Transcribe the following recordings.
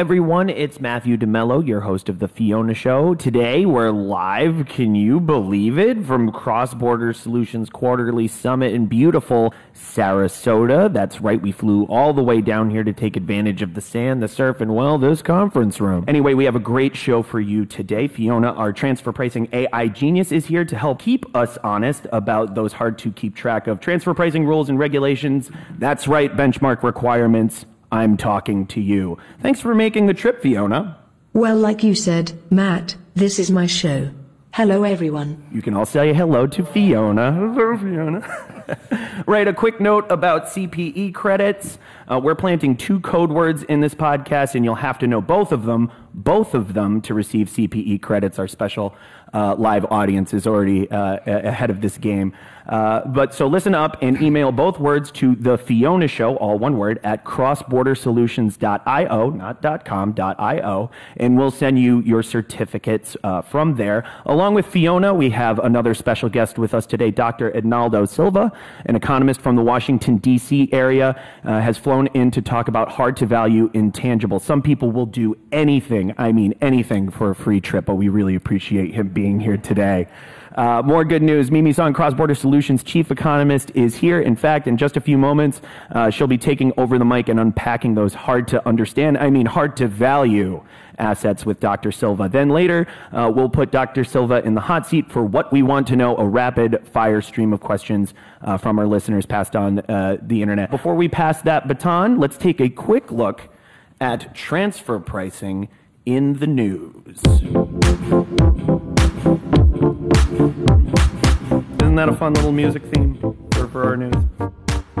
everyone. It's Matthew DeMello, your host of The Fiona Show. Today, we're live, can you believe it, from Cross Border Solutions Quarterly Summit in beautiful Sarasota. That's right, we flew all the way down here to take advantage of the sand, the surf, and, well, this conference room. Anyway, we have a great show for you today. Fiona, our transfer pricing AI genius, is here to help keep us honest about those hard to keep track of transfer pricing rules and regulations. That's right, benchmark requirements. I'm talking to you. Thanks for making the trip, Fiona. Well, like you said, Matt, this is my show. Hello, everyone. You can all say hello to Fiona. Hello, Fiona. right, a quick note about CPE credits. Uh, we're planting two code words in this podcast, and you'll have to know both of them, both of them to receive CPE credits. Our special uh, live audience is already uh, ahead of this game. Uh, but so listen up and email both words to the Fiona Show, all one word, at crossbordersolutions.io, not .com, .io, and we'll send you your certificates uh, from there. Along with Fiona, we have another special guest with us today, Dr. Ednaldo Silva, an economist from the Washington, D.C. area, uh, has flown in to talk about hard to value intangibles. Some people will do anything, I mean anything, for a free trip, but we really appreciate him being here today. Uh, more good news. Mimi Song, Cross Border Solutions chief economist, is here. In fact, in just a few moments, uh, she'll be taking over the mic and unpacking those hard to understand, I mean, hard to value assets with Dr. Silva. Then later, uh, we'll put Dr. Silva in the hot seat for what we want to know a rapid fire stream of questions uh, from our listeners passed on uh, the internet. Before we pass that baton, let's take a quick look at transfer pricing in the news. Isn't that a fun little music theme for, for our news?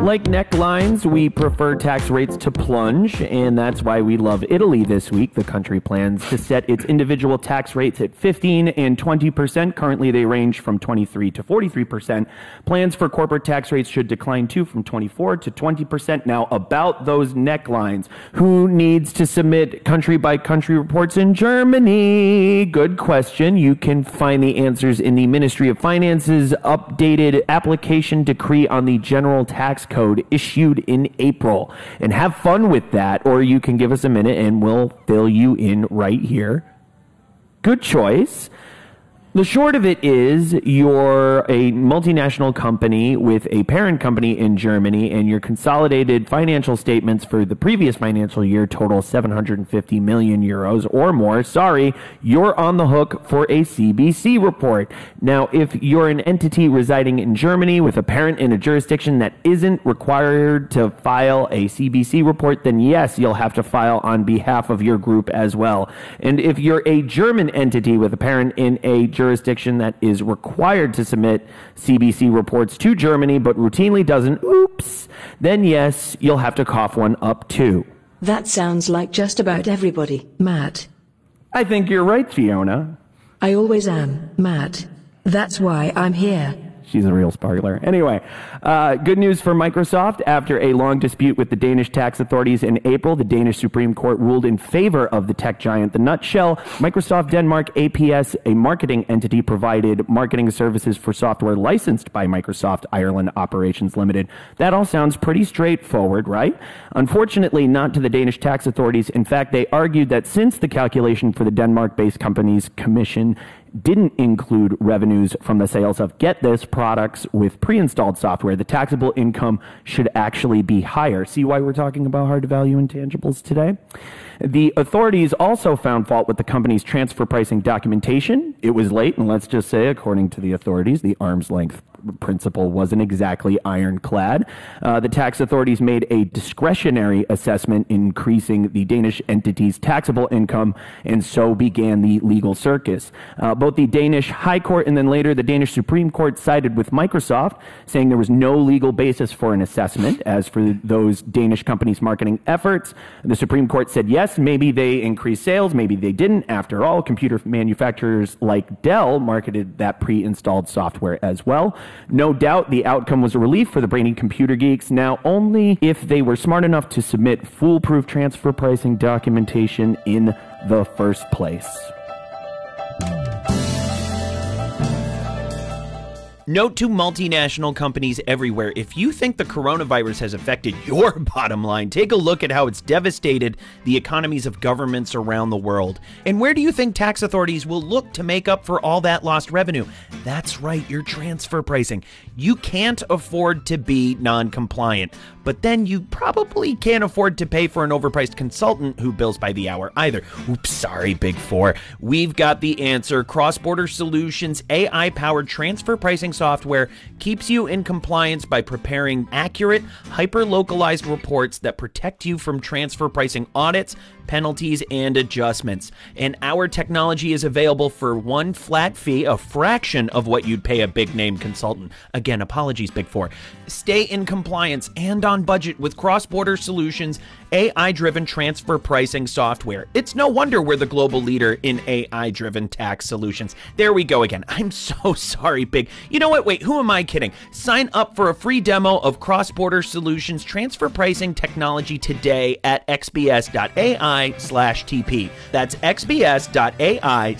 Like necklines, we prefer tax rates to plunge, and that's why we love Italy this week. The country plans to set its individual tax rates at 15 and 20%. Currently, they range from 23 to 43%. Plans for corporate tax rates should decline too from 24 to 20%. Now, about those necklines, who needs to submit country by country reports in Germany? Good question. You can find the answers in the Ministry of Finance's updated application decree on the general tax code issued in April. And have fun with that, or you can give us a minute and we'll fill you in right here. Good choice. The short of it is you're a multinational company with a parent company in Germany, and your consolidated financial statements for the previous financial year total 750 million euros or more. Sorry, you're on the hook for a CBC report. Now, if you're an entity residing in Germany with a parent in a jurisdiction that isn't required to file a CBC report, then yes, you'll have to file on behalf of your group as well. And if you're a German entity with a parent in a jurisdiction that is required to submit CBC reports to Germany but routinely doesn't, oops, then yes, you'll have to cough one up too. That sounds like just about everybody, Matt. I think you're right, Fiona. I always am, Matt. That's why I'm here. She's a real sparkler. Anyway, uh, good news for Microsoft. After a long dispute with the Danish tax authorities in April, the Danish Supreme Court ruled in favor of the tech giant. The nutshell Microsoft Denmark APS, a marketing entity, provided marketing services for software licensed by Microsoft Ireland Operations Limited. That all sounds pretty straightforward, right? Unfortunately, not to the Danish tax authorities. In fact, they argued that since the calculation for the Denmark based company's commission didn't include revenues from the sales of get this products with pre-installed software the taxable income should actually be higher. See why we're talking about hard to value intangibles today the authorities also found fault with the company's transfer pricing documentation it was late and let's just say according to the authorities the arm's length principle wasn't exactly ironclad. Uh, the tax authorities made a discretionary assessment increasing the Danish entity's taxable income, and so began the legal circus. Uh, both the Danish High Court and then later the Danish Supreme Court sided with Microsoft, saying there was no legal basis for an assessment. As for those Danish companies' marketing efforts, the Supreme Court said yes, maybe they increased sales, maybe they didn't. After all, computer manufacturers like Dell marketed that pre installed software as well. No doubt the outcome was a relief for the brainy computer geeks. Now, only if they were smart enough to submit foolproof transfer pricing documentation in the first place. Note to multinational companies everywhere if you think the coronavirus has affected your bottom line, take a look at how it's devastated the economies of governments around the world. And where do you think tax authorities will look to make up for all that lost revenue? That's right, your transfer pricing. You can't afford to be non compliant, but then you probably can't afford to pay for an overpriced consultant who bills by the hour either. Oops, sorry, Big Four. We've got the answer. Cross Border Solutions AI powered transfer pricing software keeps you in compliance by preparing accurate, hyper localized reports that protect you from transfer pricing audits, penalties, and adjustments. And our technology is available for one flat fee, a fraction of what you'd pay a big name consultant. Again, apologies, Big Four. Stay in compliance and on budget with cross border solutions, AI driven transfer pricing software. It's no wonder we're the global leader in AI driven tax solutions. There we go again. I'm so sorry, Big. You know what? Wait, who am I kidding? Sign up for a free demo of cross border solutions transfer pricing technology today at xbs.ai slash TP. That's xbs.ai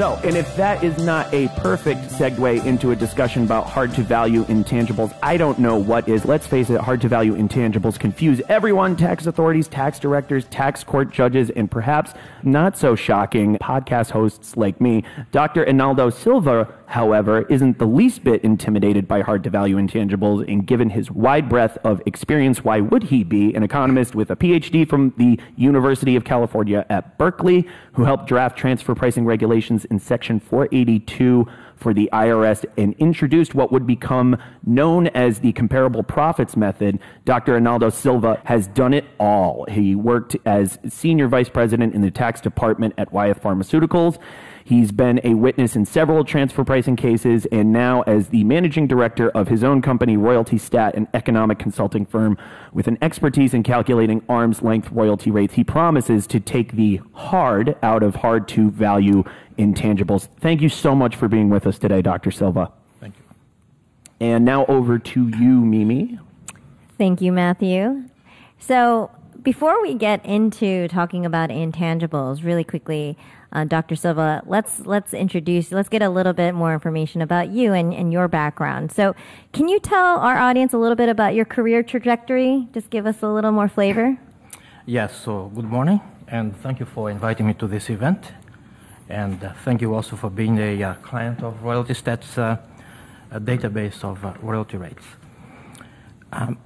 So, and if that is not a perfect segue into a discussion about hard to value intangibles, I don't know what is. Let's face it, hard to value intangibles confuse everyone tax authorities, tax directors, tax court judges, and perhaps not so shocking podcast hosts like me. Dr. Ednaldo Silva, however, isn't the least bit intimidated by hard to value intangibles, and given his wide breadth of experience, why would he be an economist with a PhD from the University of California at Berkeley, who helped draft transfer pricing regulations in Section 482 for the IRS and introduced what would become known as the comparable profits method. Dr. Ednaldo Silva has done it all. He worked as senior vice president in the tax department at Wyeth Pharmaceuticals. He's been a witness in several transfer pricing cases, and now as the managing director of his own company, Royalty Stat, an economic consulting firm with an expertise in calculating arm's length royalty rates, he promises to take the hard out of hard to value intangibles. Thank you so much for being with us today, Dr. Silva. Thank you. And now over to you, Mimi. Thank you, Matthew. So, before we get into talking about intangibles, really quickly, uh, Dr. Silva, let's let's introduce, let's get a little bit more information about you and, and your background. So, can you tell our audience a little bit about your career trajectory? Just give us a little more flavor. Yes. So, good morning, and thank you for inviting me to this event, and uh, thank you also for being a uh, client of Royalty Stats, uh, a database of uh, royalty rates. Um,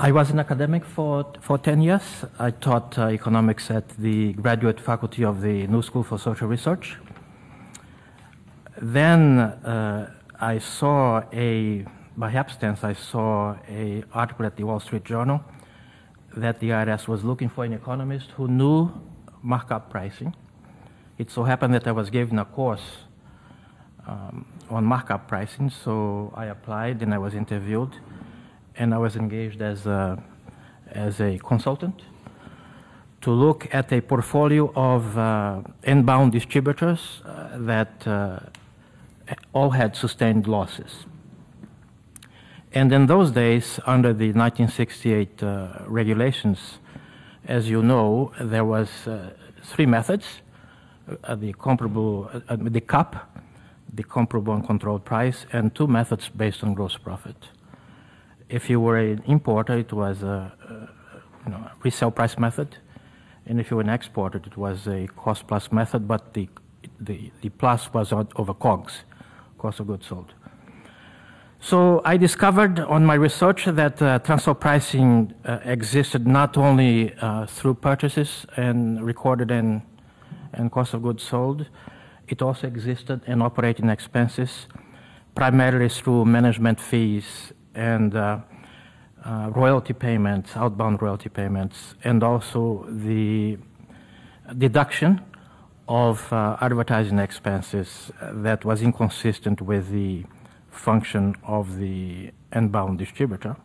I was an academic for, for 10 years. I taught uh, economics at the graduate faculty of the New School for Social Research. Then uh, I saw a, by happenstance, I saw a article at the Wall Street Journal that the IRS was looking for an economist who knew markup pricing. It so happened that I was given a course um, on markup pricing, so I applied and I was interviewed and I was engaged as a, as a consultant to look at a portfolio of uh, inbound distributors uh, that uh, all had sustained losses. And in those days, under the 1968 uh, regulations, as you know, there was uh, three methods: uh, the comparable, the CUP, the comparable uncontrolled price, and two methods based on gross profit if you were an importer, it was a, a you know, resale price method, and if you were an exporter, it was a cost plus method, but the, the, the plus was over COGS, cost of goods sold. So I discovered on my research that uh, transfer pricing uh, existed not only uh, through purchases and recorded in and cost of goods sold, it also existed in operating expenses, primarily through management fees and uh, uh, royalty payments, outbound royalty payments, and also the deduction of uh, advertising expenses that was inconsistent with the function of the inbound distributor.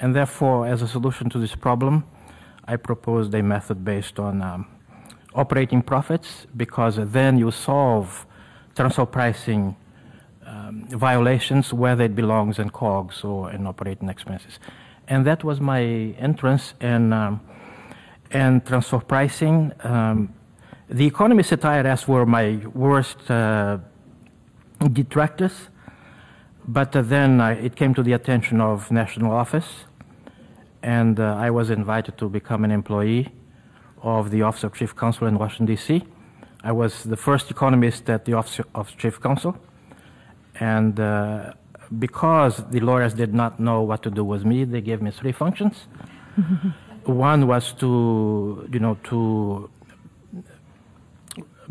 And therefore, as a solution to this problem, I proposed a method based on um, operating profits because then you solve transfer pricing violations, whether it belongs in COGS or in operating expenses. And that was my entrance. And um, and transfer pricing. Um, the economists at IRS were my worst uh, detractors, but uh, then it came to the attention of national office, and uh, I was invited to become an employee of the Office of Chief Counsel in Washington, D.C. I was the first economist at the Office of Chief Counsel, and uh, because the lawyers did not know what to do with me, they gave me three functions. One was to, you know, to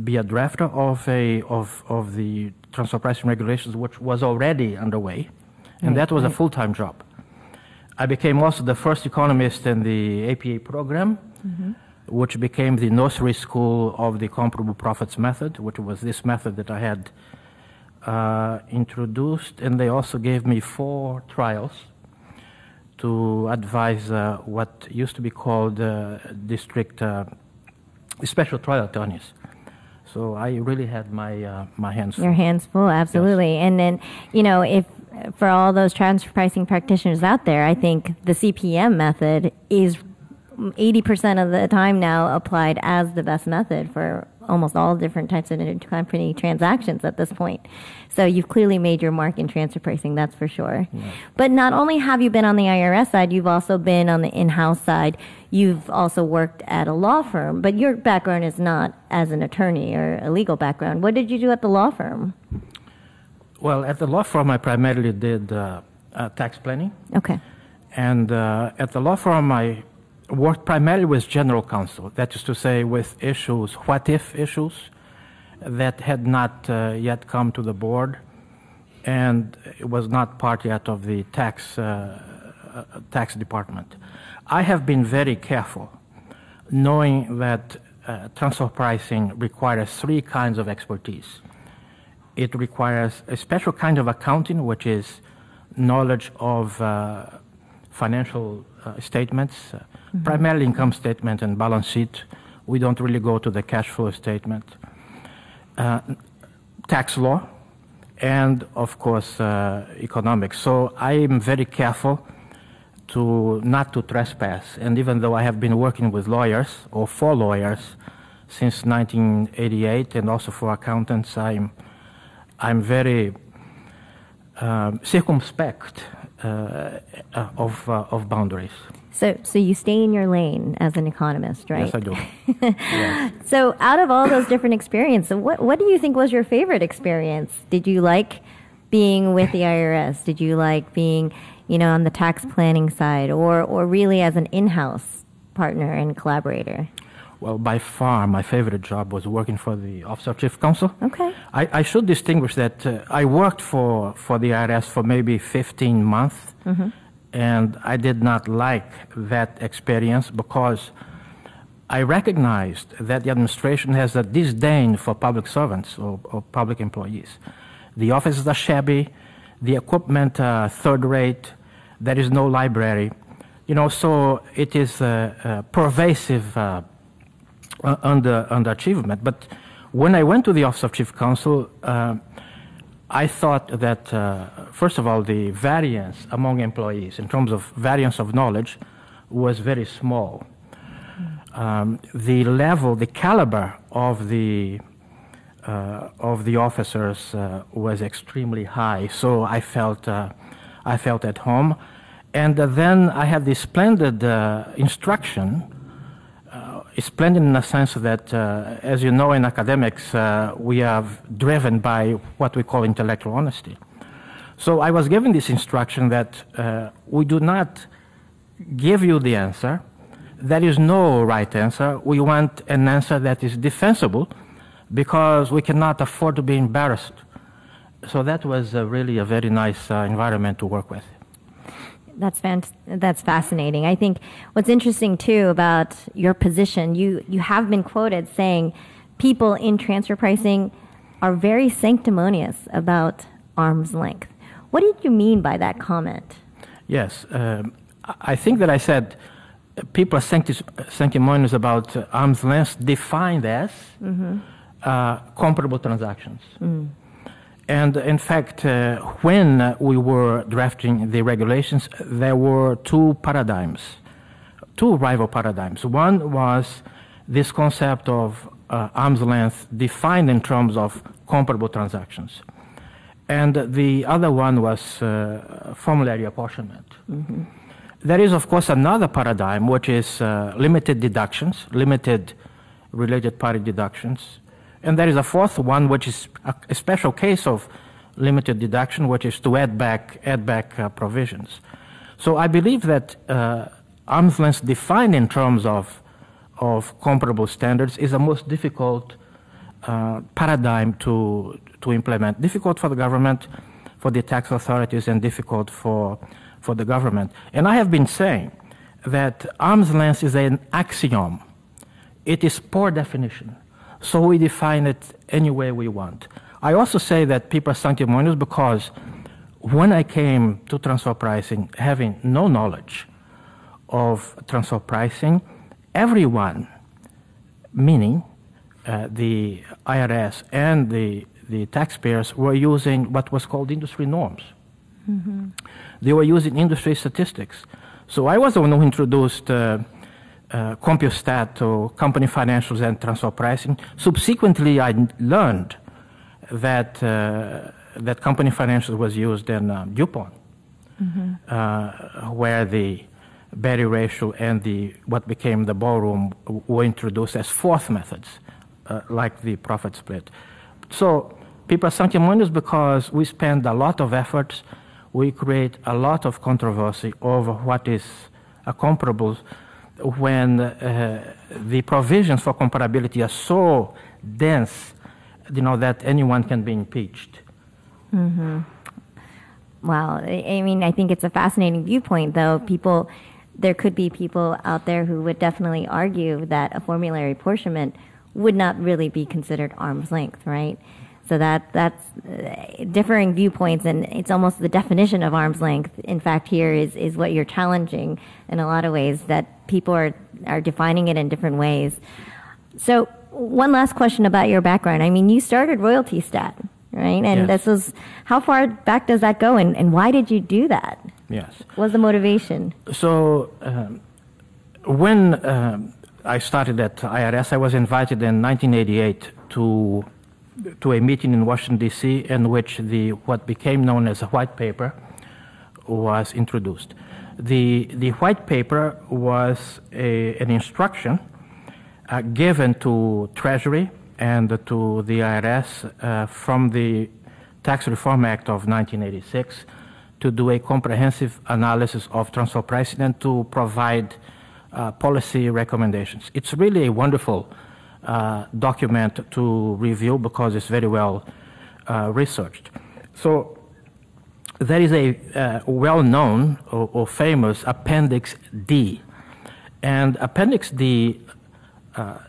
be a drafter of a of of the transfer pricing regulations, which was already underway, and that was a full-time job. I became also the first economist in the APA program, mm-hmm. which became the nursery school of the comparable profits method, which was this method that I had uh, introduced, and they also gave me four trials to advise uh, what used to be called uh, district uh, special trial attorneys. So I really had my uh, my hands full. Your hands full, absolutely. Yes. And then, you know, if for all those transfer pricing practitioners out there, I think the CPM method is 80% of the time now applied as the best method for almost all different types of intercompany transactions at this point. So you've clearly made your mark in transfer pricing, that's for sure. Yeah. But not only have you been on the IRS side, you've also been on the in-house side. You've also worked at a law firm, but your background is not as an attorney or a legal background. What did you do at the law firm? Well, at the law firm, I primarily did uh, uh, tax planning. Okay. And uh, at the law firm, I worked primarily with general counsel, that is to say, with issues, what if issues that had not uh, yet come to the board and it was not part yet of the tax, uh, uh, tax department. I have been very careful, knowing that uh, transfer pricing requires three kinds of expertise. It requires a special kind of accounting, which is knowledge of uh, financial uh, statements, uh, mm-hmm. primarily income statement and balance sheet. We don't really go to the cash flow statement. Uh, tax law, and of course economics. So I am very careful to not to trespass. And even though I have been working with lawyers or for lawyers since 1988, and also for accountants, I'm I'm very um, circumspect uh, uh, of, uh, of boundaries. So, so you stay in your lane as an economist, right? Yes, I do. yes. So, out of all those different experiences, what what do you think was your favorite experience? Did you like being with the IRS? Did you like being, you know, on the tax planning side, or or really as an in-house partner and collaborator? Well, by far, my favorite job was working for the Office of Chief Counsel. Okay. I, I should distinguish that uh, I worked for, for the IRS for maybe 15 months, mm-hmm. And I did not like that experience because I recognized that the administration has a disdain for public servants or, or public employees. The offices are shabby, the equipment uh, third rate, there is no library. You know, so it is a, a pervasive uh, uh, under underachievement. But when I went to the Office of Chief Counsel, uh, I thought that, uh, first of all, the variance among employees in terms of variance of knowledge was very small. Um, the level, the caliber of the uh, of the officers uh, was extremely high, so I felt uh, I felt at home, and then I had this splendid instruction splendid in the sense that, uh, as you know, in academics, uh, we are driven by what we call intellectual honesty. So I was given this instruction that uh, we do not give you the answer. There is no right answer. We want an answer that is defensible because we cannot afford to be embarrassed. So that was really a very nice uh, environment to work with that's fant- that's fascinating. I think what's interesting too about your position, you you have been quoted saying people in transfer pricing are very sanctimonious about arm's length. What did you mean by that comment? Yes, um, I think that I said people are sancti- sanctimonious about uh, arm's length defined as mm-hmm. uh, comparable transactions. Mm. And in fact, uh, when we were drafting the regulations, there were two paradigms, two rival paradigms. One was this concept of uh, arm's length defined in terms of comparable transactions. And the other one was uh, formulary apportionment. Mm-hmm. There is, of course, another paradigm, which is uh, limited deductions, limited related party deductions. And there is a fourth one, which is a, a special case of limited deduction, which is to add back, add back uh, provisions. So I believe that uh, arm's length defined in terms of, of comparable standards is the most difficult uh, paradigm to, to implement. Difficult for the government, for the tax authorities, and difficult for, for the government. And I have been saying that arm's length is an axiom. It is poor definition. So we define it any way we want. I also say that people are sanctimonious because when I came to transfer pricing, having no knowledge of transfer pricing, everyone, meaning uh, the IRS and the, the taxpayers, were using what was called industry norms. Mm-hmm. They were using industry statistics. So I was the one who introduced uh, uh, CompuStat to company financials and transfer pricing. Subsequently, I learned that uh, that company financials was used in uh, DuPont, mm-hmm. Uh, where the Berry ratio and the what became the BALRM were introduced as fourth methods, uh, like the profit split. So people are sanctimonious because we spend a lot of efforts, we create a lot of controversy over what is a comparable when uh, the provisions for comparability are so dense, you know, that anyone can be impeached. Mm-hmm. I mean, I think it's a fascinating viewpoint, though. People, there could be people out there who would definitely argue that a formulary apportionment would not really be considered arm's length, right? So that that's uh, differing viewpoints, and it's almost the definition of arm's length. In fact, here is is what you're challenging in a lot of ways that people are are defining it in different ways. So, one last question about your background. I mean, you started Royalty Stat, right? And yes. this was how far back does that go, and, and why did you do that? Yes. What was the motivation? So, um, when um, I started at IRS, I was invited in 1988 to to a meeting in Washington, D.C., in which the, what became known as a white paper was introduced. The, the white paper was a, an instruction uh, given to Treasury and to the IRS uh, from the Tax Reform Act of 1986 to do a comprehensive analysis of transfer pricing and to provide uh, policy recommendations. It's really a wonderful uh, document to review because it's very well uh, researched. So there is a uh, well-known or, or, famous Appendix D, and Appendix D uh,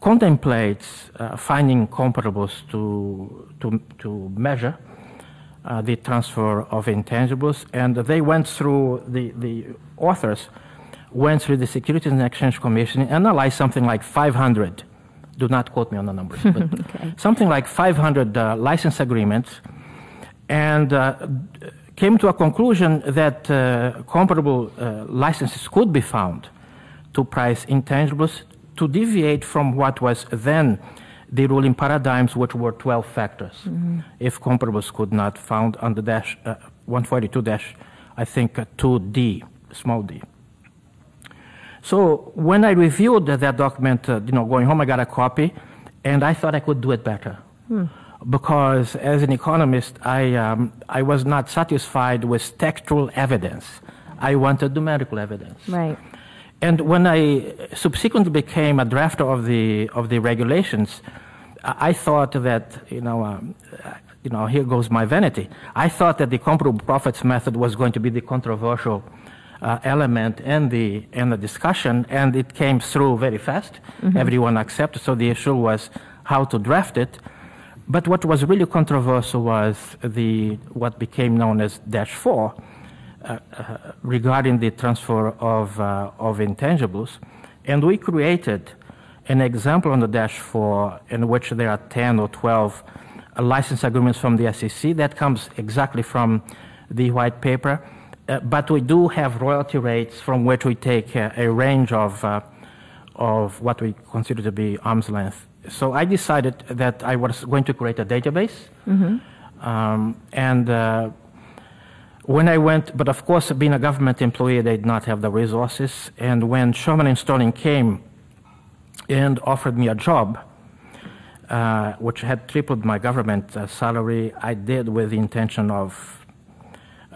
contemplates finding comparables to to to measure. The transfer of intangibles, and they went through the, the authors went through the Securities and Exchange Commission and analyzed something like 500 do not quote me on the numbers, but okay. something like 500 uh, license agreements, and uh, came to a conclusion that uh, comparable uh, licenses could be found to price intangibles to deviate from what was then the ruling paradigms, which were 12 factors. Mm-hmm. If comparables could not found on the dash uh, 142 dash, I think 2D, uh, small d. So when I reviewed that document, uh, you know, going home, I got a copy, and I thought I could do it better. Hmm. Because as an economist, I, um, I was not satisfied with textual evidence. I wanted numerical evidence. Right. And when I subsequently became a drafter of the, of the regulations, I thought that, you know, um, you know, here goes my vanity. I thought that the comparable profits method was going to be the controversial uh, element in the in the discussion, and it came through very fast. Mm-hmm. Everyone accepted. So the issue was how to draft it. But what was really controversial was the what became known as Dash Four, uh, uh, regarding the transfer of uh, of intangibles, and we created an example on the Dash Four in which there are ten or twelve license agreements from the SEC that comes exactly from the white paper uh, but we do have royalty rates from which we take uh, a range of, uh, of what we consider to be arm's length. So I decided that I was going to create a database. Um, and uh, when I went, but of course, being a government employee, they did not have the resources. And when Shearman and Sterling came and offered me a job, uh, which had tripled my government uh, salary, I did with the intention of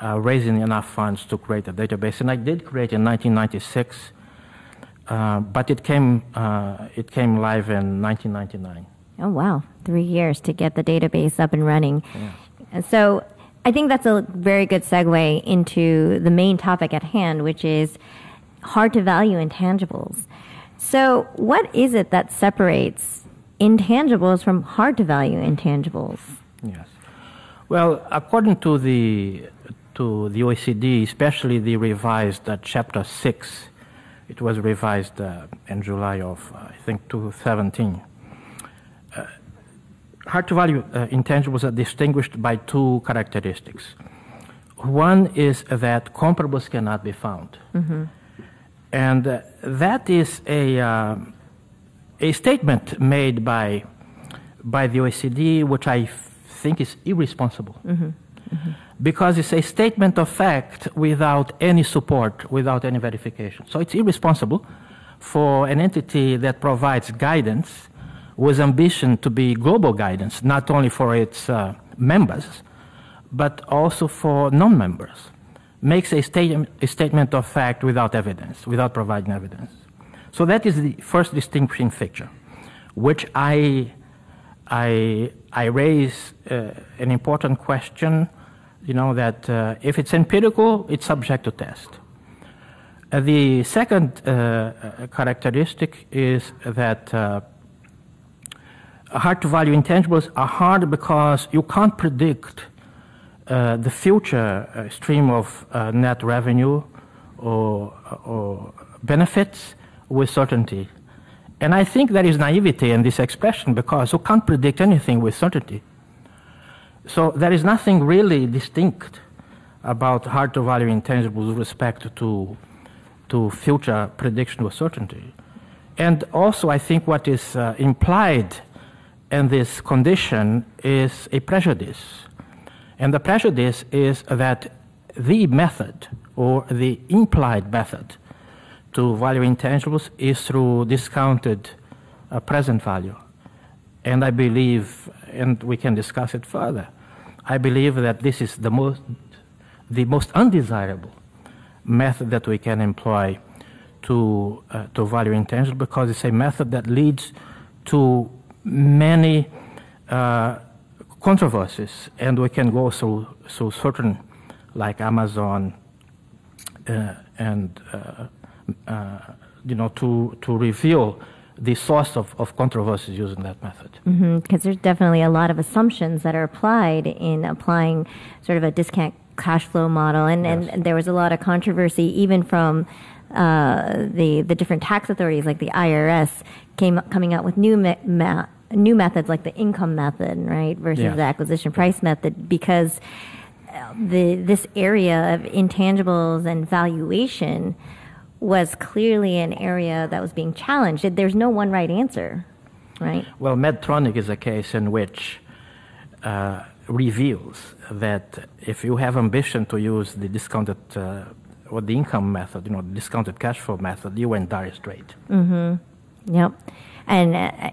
uh, raising enough funds to create a database. And I did create in 1996, uh, but it came, uh, it came live in 1999. Oh, wow. Three years to get the database up and running. And so I think that's a very good segue into the main topic at hand, which is hard to value intangibles. So, what is it that separates intangibles from hard to value intangibles? Yes. Well, according to the to the OECD, especially the revised uh, Chapter Six, it was revised uh, in July of uh, I think 2017. Uh, hard to value uh, intangibles are distinguished by two characteristics. One is that comparables cannot be found, and uh, that is a um, a statement made by by the OECD, which I f- think is irresponsible, because it's a statement of fact without any support, without any verification. So it's irresponsible for an entity that provides guidance with ambition to be global guidance, not only for its uh, members, but also for non-members. Makes a, statement a statement of fact without evidence, without providing evidence. So that is the first distinguishing feature, which I, I, I raise uh, an important question, you know, that uh, if it's empirical, it's subject to test. Uh, the second uh, uh, characteristic is that uh, hard to value intangibles are hard because you can't predict uh, the future stream of net revenue or, or benefits with certainty. And I think there is naivety in this expression because you can't predict anything with certainty. So there is nothing really distinct about hard to value intangibles with respect to, to future prediction with certainty. And also, I think what is uh, implied in this condition is a prejudice. And the prejudice is that the method or the implied method to value intangibles is through discounted uh, present value. And I believe, and we can discuss it further, I believe that this is the most, the most undesirable method that we can employ to, uh, to value intangibles because it's a method that leads to many uh, controversies, and we can go through, through certain, like Amazon, uh, and uh, uh, you know, to, to reveal the source of, of controversies using that method. Because there's definitely a lot of assumptions that are applied in applying sort of a discount cash flow model, and, Yes. and there was a lot of controversy even from uh, the the different tax authorities, like the IRS, came coming out with new me- ma- new methods like the income method, right, versus Yes. the acquisition price method, because uh, the this area of intangibles and valuation was clearly an area that was being challenged. There's no one right answer, right? Well, Medtronic is a case in which uh, reveals that if you have ambition to use the discounted uh, or the income method, you know, the discounted cash flow method, you went dire strait. Mm-hmm. Yep. And, uh,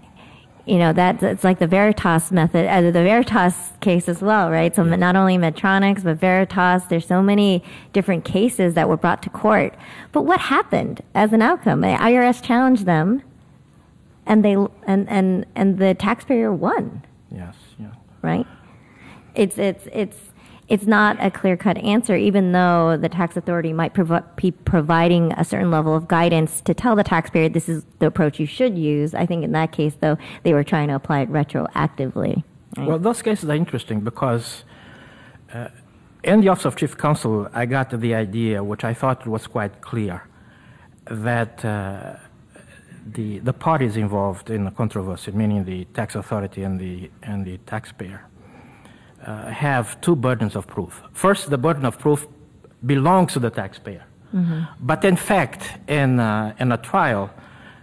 you know, that it's like the Veritas method, uh, the Veritas case as well, right? So not only Medtronics, but Veritas, there's so many different cases that were brought to court. But what happened as an outcome? The IRS challenged them and they, and, and, and the taxpayer won, Yes, yeah. right? It's, it's, it's, it's not a clear cut answer, even though the tax authority might be providing a certain level of guidance to tell the taxpayer this is the approach you should use. I think in that case, though, they were trying to apply it retroactively. right? Well, those cases are interesting because uh, in the Office of Chief Counsel, I got the idea, which I thought was quite clear, that uh, the, the parties involved in the controversy, meaning the tax authority and the, and the taxpayer, uh, have two burdens of proof. First, the burden of proof belongs to the taxpayer. But in fact, in, uh, in a trial,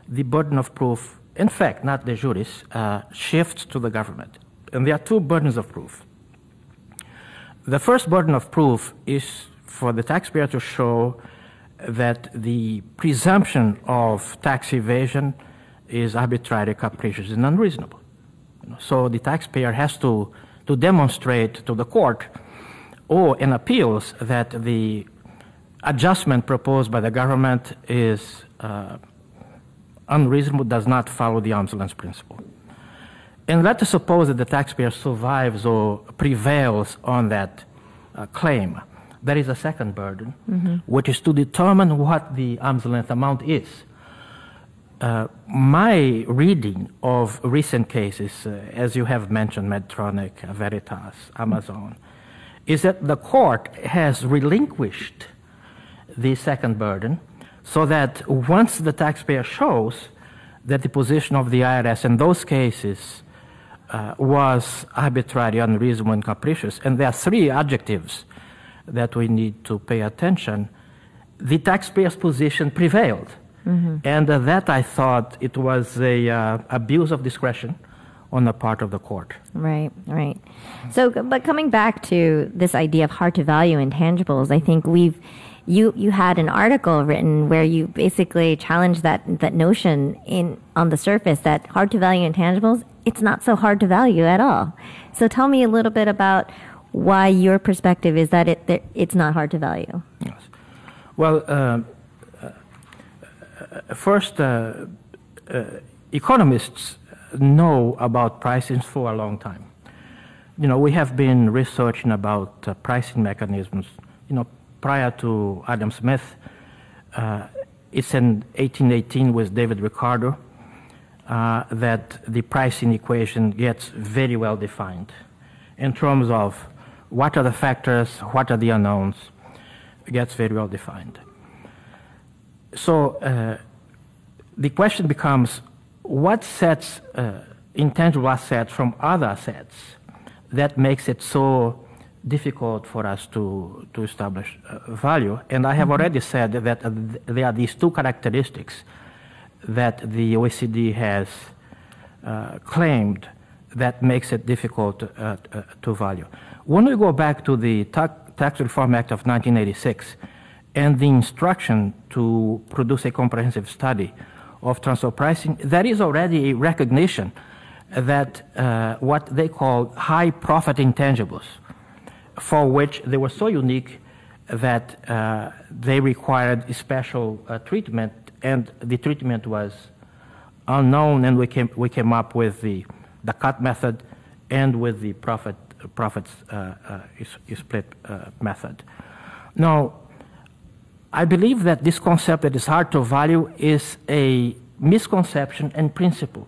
the burden of proof, in fact, not the juris, uh, shifts to the government. And there are two burdens of proof. The first burden of proof is for the taxpayer to show that the presumption of tax evasion is arbitrary, capricious, and unreasonable. So the taxpayer has to, to demonstrate to the court or in appeals that the adjustment proposed by the government is uh, unreasonable, does not follow the arm's length principle. And let us suppose that the taxpayer survives or prevails on that uh, claim. There is a second burden, which is to determine what the arm's length amount is. Uh, my reading of recent cases, uh, as you have mentioned, Medtronic, Veritas, Amazon, is that the court has relinquished the second burden so that once the taxpayer shows that the position of the IRS in those cases uh, was arbitrary, unreasonable, and capricious, and there are three adjectives that we need to pay attention, the taxpayer's position prevailed. And uh, that I thought it was a uh, abuse of discretion on the part of the court. Right, right. So, but coming back to this idea of hard to value intangibles, I think we've you you had an article written where you basically challenged that that notion in on the surface that hard to value intangibles it's not so hard to value at all. So, tell me a little bit about why your perspective is that it that it's not hard to value. Yes. Well, uh, first, uh, uh, economists know about pricing for a long time. You know, we have been researching about uh, pricing mechanisms, you know, prior to Adam Smith. Uh, it's in 1818 with David Ricardo uh, that the pricing equation gets very well defined in terms of what are the factors, what are the unknowns, gets very well defined. So uh, the question becomes what sets uh, intangible assets from other assets that makes it so difficult for us to, to establish uh, value? And I have already said that uh, th- there are these two characteristics that the OECD has uh, claimed that makes it difficult uh, uh, to value. When we go back to the Ta- Tax Reform Act of 1986 and the instruction to produce a comprehensive study of transfer pricing, there is already a recognition that uh, what they call high profit intangibles, for which they were so unique that uh, they required special uh, treatment, and the treatment was unknown, and we came, we came up with the, the CUT method and with the profit, profits uh, uh, split uh, method. Now, I believe that this concept that is hard to value is a misconception and principle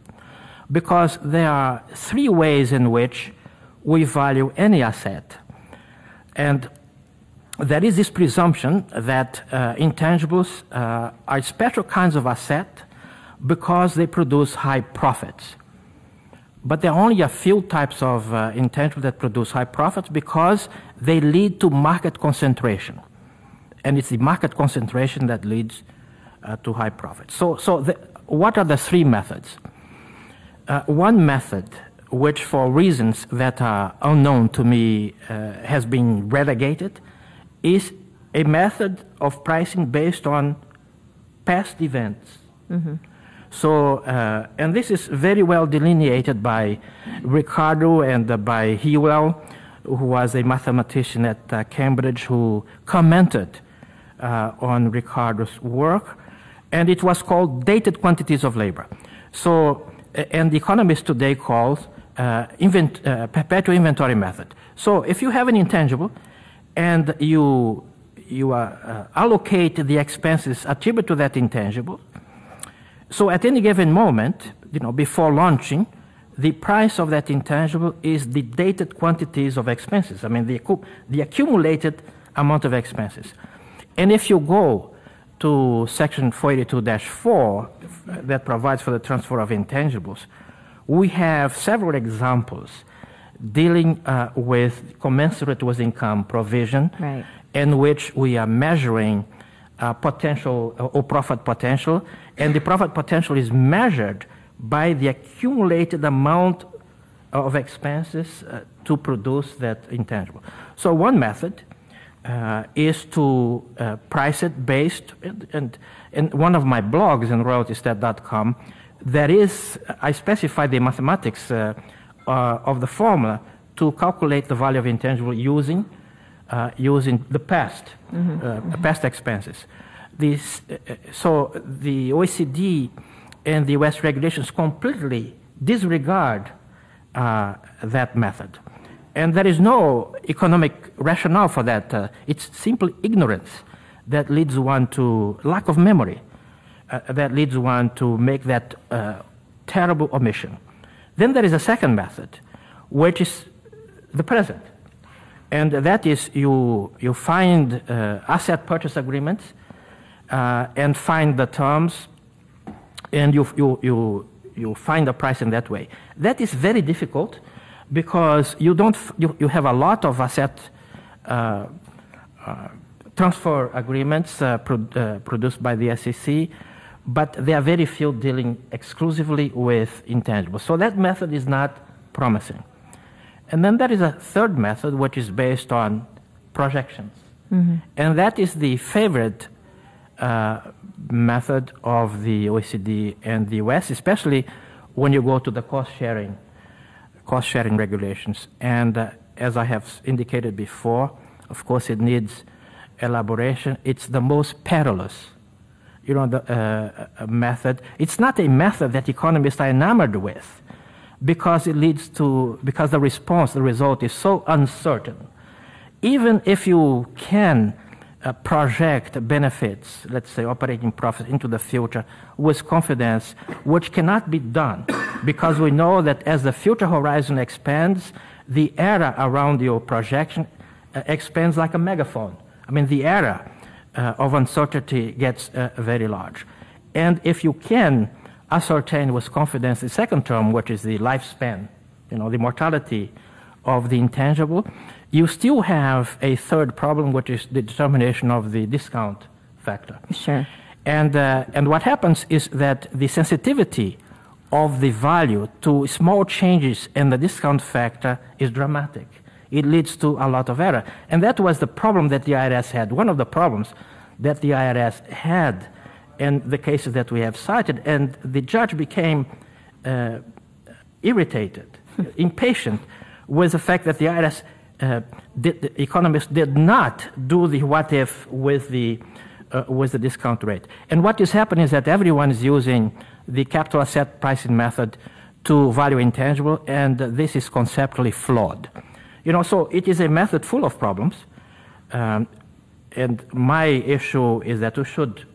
because there are three ways in which we value any asset. And there is this presumption that uh, intangibles uh, are special kinds of asset because they produce high profits. But there are only a few types of uh, intangibles that produce high profits because they lead to market concentration. And it's the market concentration that leads uh, to high profits. So, so the, what are the three methods? Uh, one method, which for reasons that are unknown to me uh, has been relegated, is a method of pricing based on past events. So, uh, and this is very well delineated by Ricardo and uh, by Whewell, who was a mathematician at uh, Cambridge who commented uh, on Ricardo's work, and it was called dated quantities of labor. So, and the economists today call uh, invent, uh, perpetual inventory method. So, if you have an intangible and you you uh, allocate the expenses attributed to that intangible, so at any given moment, you know, before launching, the price of that intangible is the dated quantities of expenses. I mean, the, the accumulated amount of expenses. And if you go to section 482-4 that provides for the transfer of intangibles, we have several examples dealing uh, with commensurate with income provision Right. in which we are measuring uh, potential uh, or profit potential, and the profit potential is measured by the accumulated amount of expenses uh, to produce that intangible. So one method uh, is to uh, price it based, and, and in one of my blogs in royaltystat.com, there is, I specify the mathematics uh, uh, of the formula to calculate the value of intangible using, uh, using the past, mm-hmm. past expenses. This, so the OECD and the US regulations completely disregard that method. And there is no economic rationale for that. Uh, it's simply ignorance that leads one to lack of memory, uh, that leads one to make that uh, terrible omission. Then there is a second method, which is the present. And that is you, you find uh, asset purchase agreements uh, and find the terms, and you, you, you, you find the price in that way. That is very difficult because you don't you, you have a lot of asset uh, uh, transfer agreements uh, pro uh, produced by the SEC, but there are very few dealing exclusively with intangibles. So that method is not promising. And then there is a third method which is based on projections, mm -hmm. and that is the favorite uh, method of the OECD and the US, especially when you go to the cost sharing cost sharing regulations. And uh, as I have indicated before, of course, it needs elaboration. It's the most perilous, you know, the, uh, method. It's not a method that economists are enamored with because it leads to, because the response, the result is so uncertain. Even if you can uh, project benefits, let's say operating profits into the future with confidence, which cannot be done because we know that as the future horizon expands, the area around your projection uh, expands like a megaphone. I mean, the area uh, of uncertainty gets uh, very large. And if you can ascertain with confidence the second term, which is the lifespan, you know, the mortality of the intangible, you still have a third problem, which is the determination of the discount factor. Sure. And, uh, and what happens is that the sensitivity of the value to small changes in the discount factor is dramatic. It leads to a lot of error. And that was the problem that the IRS had. One of the problems that the IRS had in the cases that we have cited. And the judge became uh, irritated, impatient with the fact that the IRS uh, did, economists did not do the what if with the, uh, with the discount rate. And what is happening is that everyone is using the capital asset pricing method to value intangible, and this is conceptually flawed. You know, so it is a method full of problems. Um, and my issue is that we should,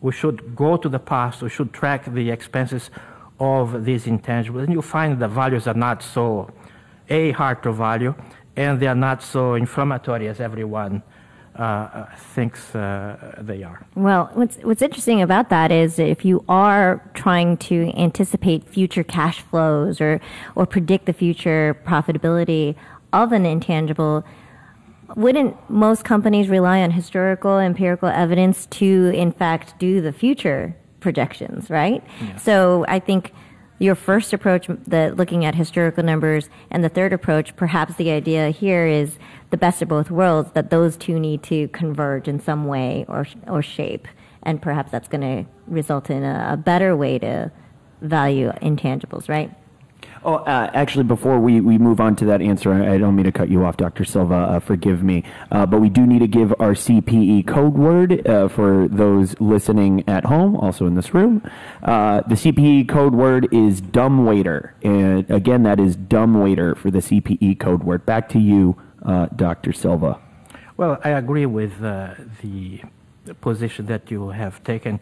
we should go to the past, we should track the expenses of these intangibles, and you find the values are not so, A, hard to value, and they are not so inflammatory as everyone uh, thinks uh, they are. Well, what's what's interesting about that is if you are trying to anticipate future cash flows or or predict the future profitability of an intangible, wouldn't most companies rely on historical empirical evidence to in fact do the future projections, right? Yeah. So I think your first approach, the looking at historical numbers, and the third approach, perhaps the idea here is the best of both worlds, that those two need to converge in some way or, or shape. And perhaps that's going to result in a, a better way to value intangibles, right? Oh, uh, actually, before we, we move on to that answer, I don't mean to cut you off, Dr. Silva. Uh, forgive me. Uh, but we do need to give our CPE code word uh, for those listening at home, also in this room. Uh, the CPE code word is dumbwaiter. And again, that is dumbwaiter for the CPE code word. Back to you, uh, Dr. Silva. Well, I agree with the position that you have taken.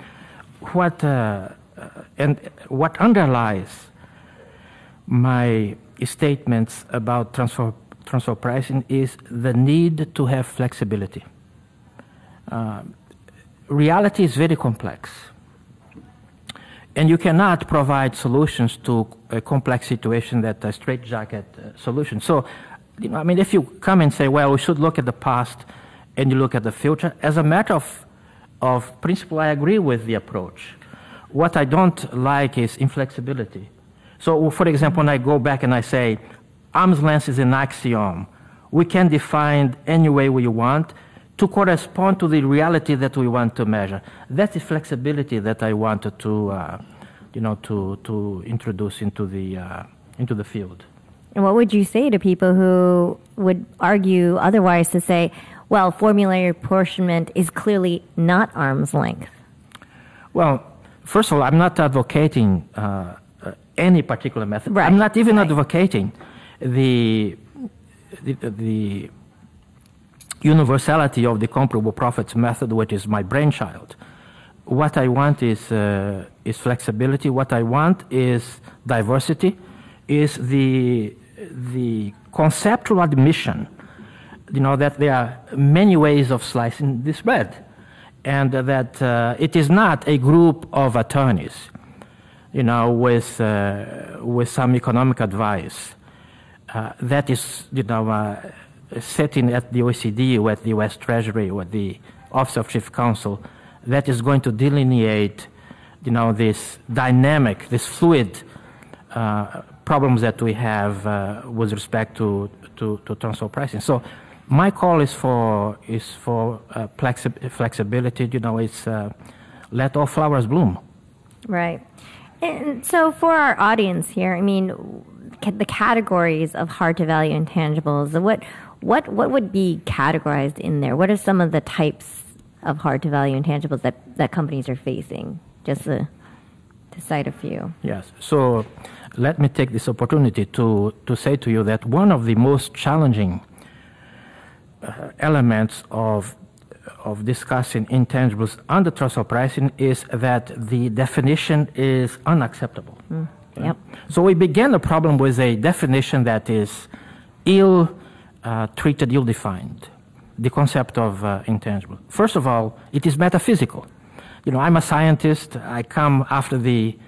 What and what underlies my statements about transfer, transfer pricing is the need to have flexibility. Uh, reality is very complex. And you cannot provide solutions to a complex situation that a straitjacket uh, solution. So, you know, I mean, if you come and say, well, we should look at the past and you look at the future. As a matter of, of principle, I agree with the approach. What I don't like is inflexibility. So, for example, when I go back and I say, arm's length is an axiom, we can define any way we want to correspond to the reality that we want to measure. That's the flexibility that I wanted to, uh, you know, to, to introduce into the, uh, into the field. And what would you say to people who would argue otherwise to say, well, formulary apportionment is clearly not arm's length? Well, first of all, I'm not advocating uh, any particular method. Right. I'm not even right. advocating the, the, the universality of the comparable profits method, which is my brainchild. What I want is, uh, is flexibility. What I want is diversity, is the the conceptual admission, you know, that there are many ways of slicing this bread, and that uh, it is not a group of attorneys, you know, with uh, with some economic advice uh, that is, you know, uh, sitting at the OECD with the U.S. Treasury with the Office of Chief Counsel, that is going to delineate, you know, this dynamic, this fluid uh, problems that we have uh, with respect to, to, to, transfer pricing. So my call is for, is for uh, flexi- flexibility. You know, it's let all flowers bloom. Right. And so for our audience here, I mean, the categories of hard to value intangibles, what, what, what would be categorized in there? What are some of the types of hard to value intangibles that, that companies are facing? Just to, to cite a few. Yes. So let me take this opportunity to, to say to you that one of the most challenging uh, elements of, of discussing intangibles under transfer pricing is that the definition is unacceptable. Mm. Yep. So we began the problem with a definition that is ill uh, treated, ill defined. The concept of uh, intangible. First of all, it is metaphysical. You know, I'm a scientist. I come after the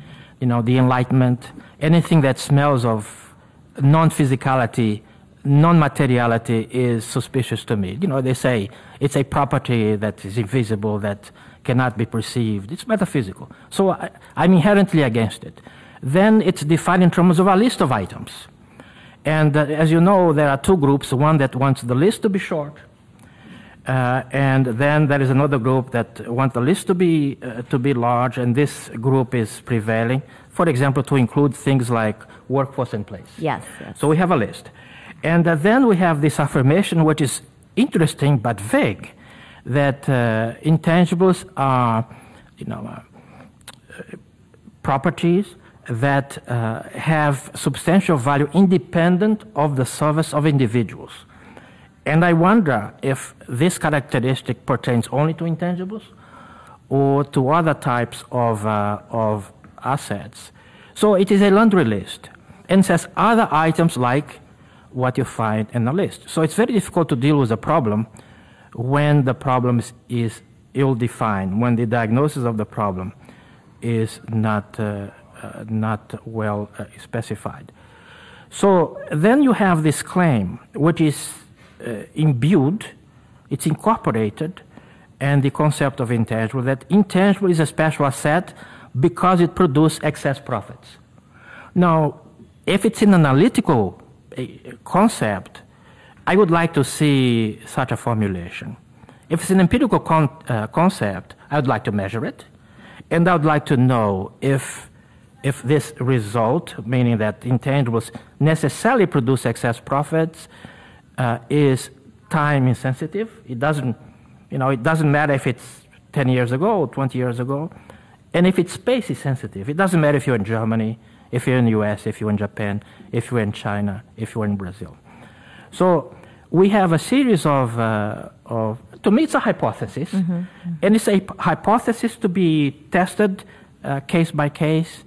you know, the Enlightenment, anything that smells of non-physicality, non-materiality is suspicious to me. You know, they say it's a property that is invisible, that cannot be perceived. It's metaphysical. So I, am inherently against it. Then it's defined in terms of a list of items. And uh, as you know, there are two groups, one that wants the list to be short, uh, and then there is another group that wants the list to be uh, to be large, and this group is prevailing. For example, to include things like workforce in place. Yes. yes. So we have a list, and uh, then we have this affirmation, which is interesting but vague, that uh, intangibles are, you know, uh, properties that uh, have substantial value independent of the service of individuals. And I wonder if this characteristic pertains only to intangibles or to other types of, uh, of assets. So it is a laundry list and says other items like what you find in the list. So it's very difficult to deal with a problem when the problem is, is ill defined, when the diagnosis of the problem is not, uh, uh, not well uh, specified. So then you have this claim, which is uh, imbued, it's incorporated, and the concept of intangible that intangible is a special asset because it produces excess profits. Now, if it's an analytical concept, I would like to see such a formulation. If it's an empirical con- uh, concept, I would like to measure it, and I would like to know if if this result, meaning that intangibles necessarily produce excess profits, uh, is time insensitive. It doesn't, you know, it doesn't matter if it's 10 years ago or 20 years ago. And if it's space is sensitive, it doesn't matter if you're in Germany, if you're in the US, if you're in Japan, if you're in China, if you're in Brazil. So we have a series of, uh, of to me, it's a hypothesis. Mm-hmm, mm-hmm. And it's a hypothesis to be tested uh, case by case,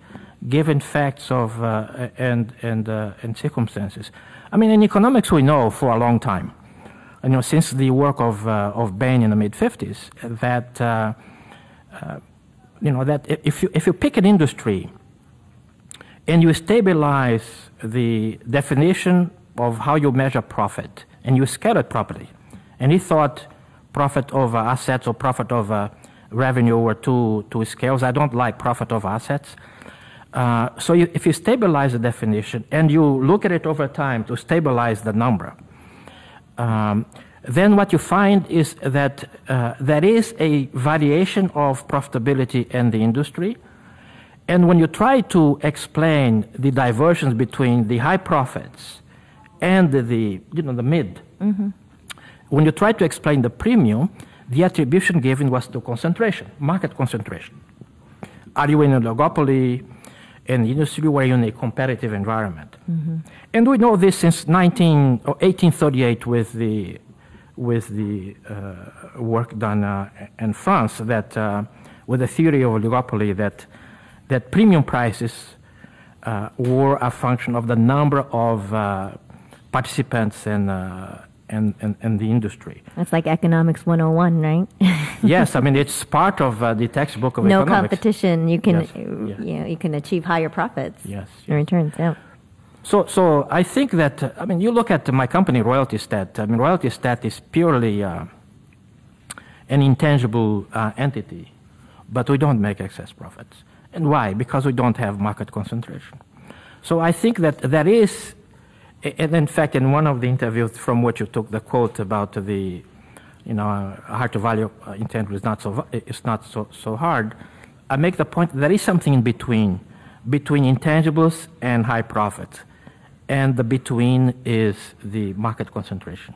given facts of, uh, and, and, uh, and circumstances. I mean, in economics, we know for a long time, you know, since the work of, uh, of Bain in the mid 50s, that, uh, uh, you know, that if you, if you pick an industry and you stabilize the definition of how you measure profit and you scale it properly, and he thought profit over assets or profit over revenue were two, two scales. I don't like profit over assets. Uh, so you, if you stabilize the definition and you look at it over time to stabilize the number, um, then what you find is that uh, there is a variation of profitability in the industry. And when you try to explain the diversions between the high profits and the, you know, the mid, mm-hmm. when you try to explain the premium, the attribution given was to concentration, market concentration. Are you in a oligopoly? In the industry you're in a competitive environment. Mm-hmm. And we know this since 19, 1838 with the with the uh, work done uh, in France that uh, with the theory of oligopoly that that premium prices uh, were a function of the number of uh, participants and, uh, in, in, in, the industry. That's like economics 101, right? yes, I mean it's part of the textbook of no economics. No competition, you can yes. you, know, you can achieve higher profits. Yes, yes. returns. Yeah. So, so I think that, I mean, you look at my company, RoyaltyStat. I mean, RoyaltyStat is purely uh, an intangible uh, entity, but we don't make excess profits. And why? Because we don't have market concentration. So I think that there is, and in fact, in one of the interviews from which you took the quote about the, you know, hard to value uh, intangible is not so, it's not so, so hard. I make the point there is something in between, between intangibles and high profits and the between is the market concentration.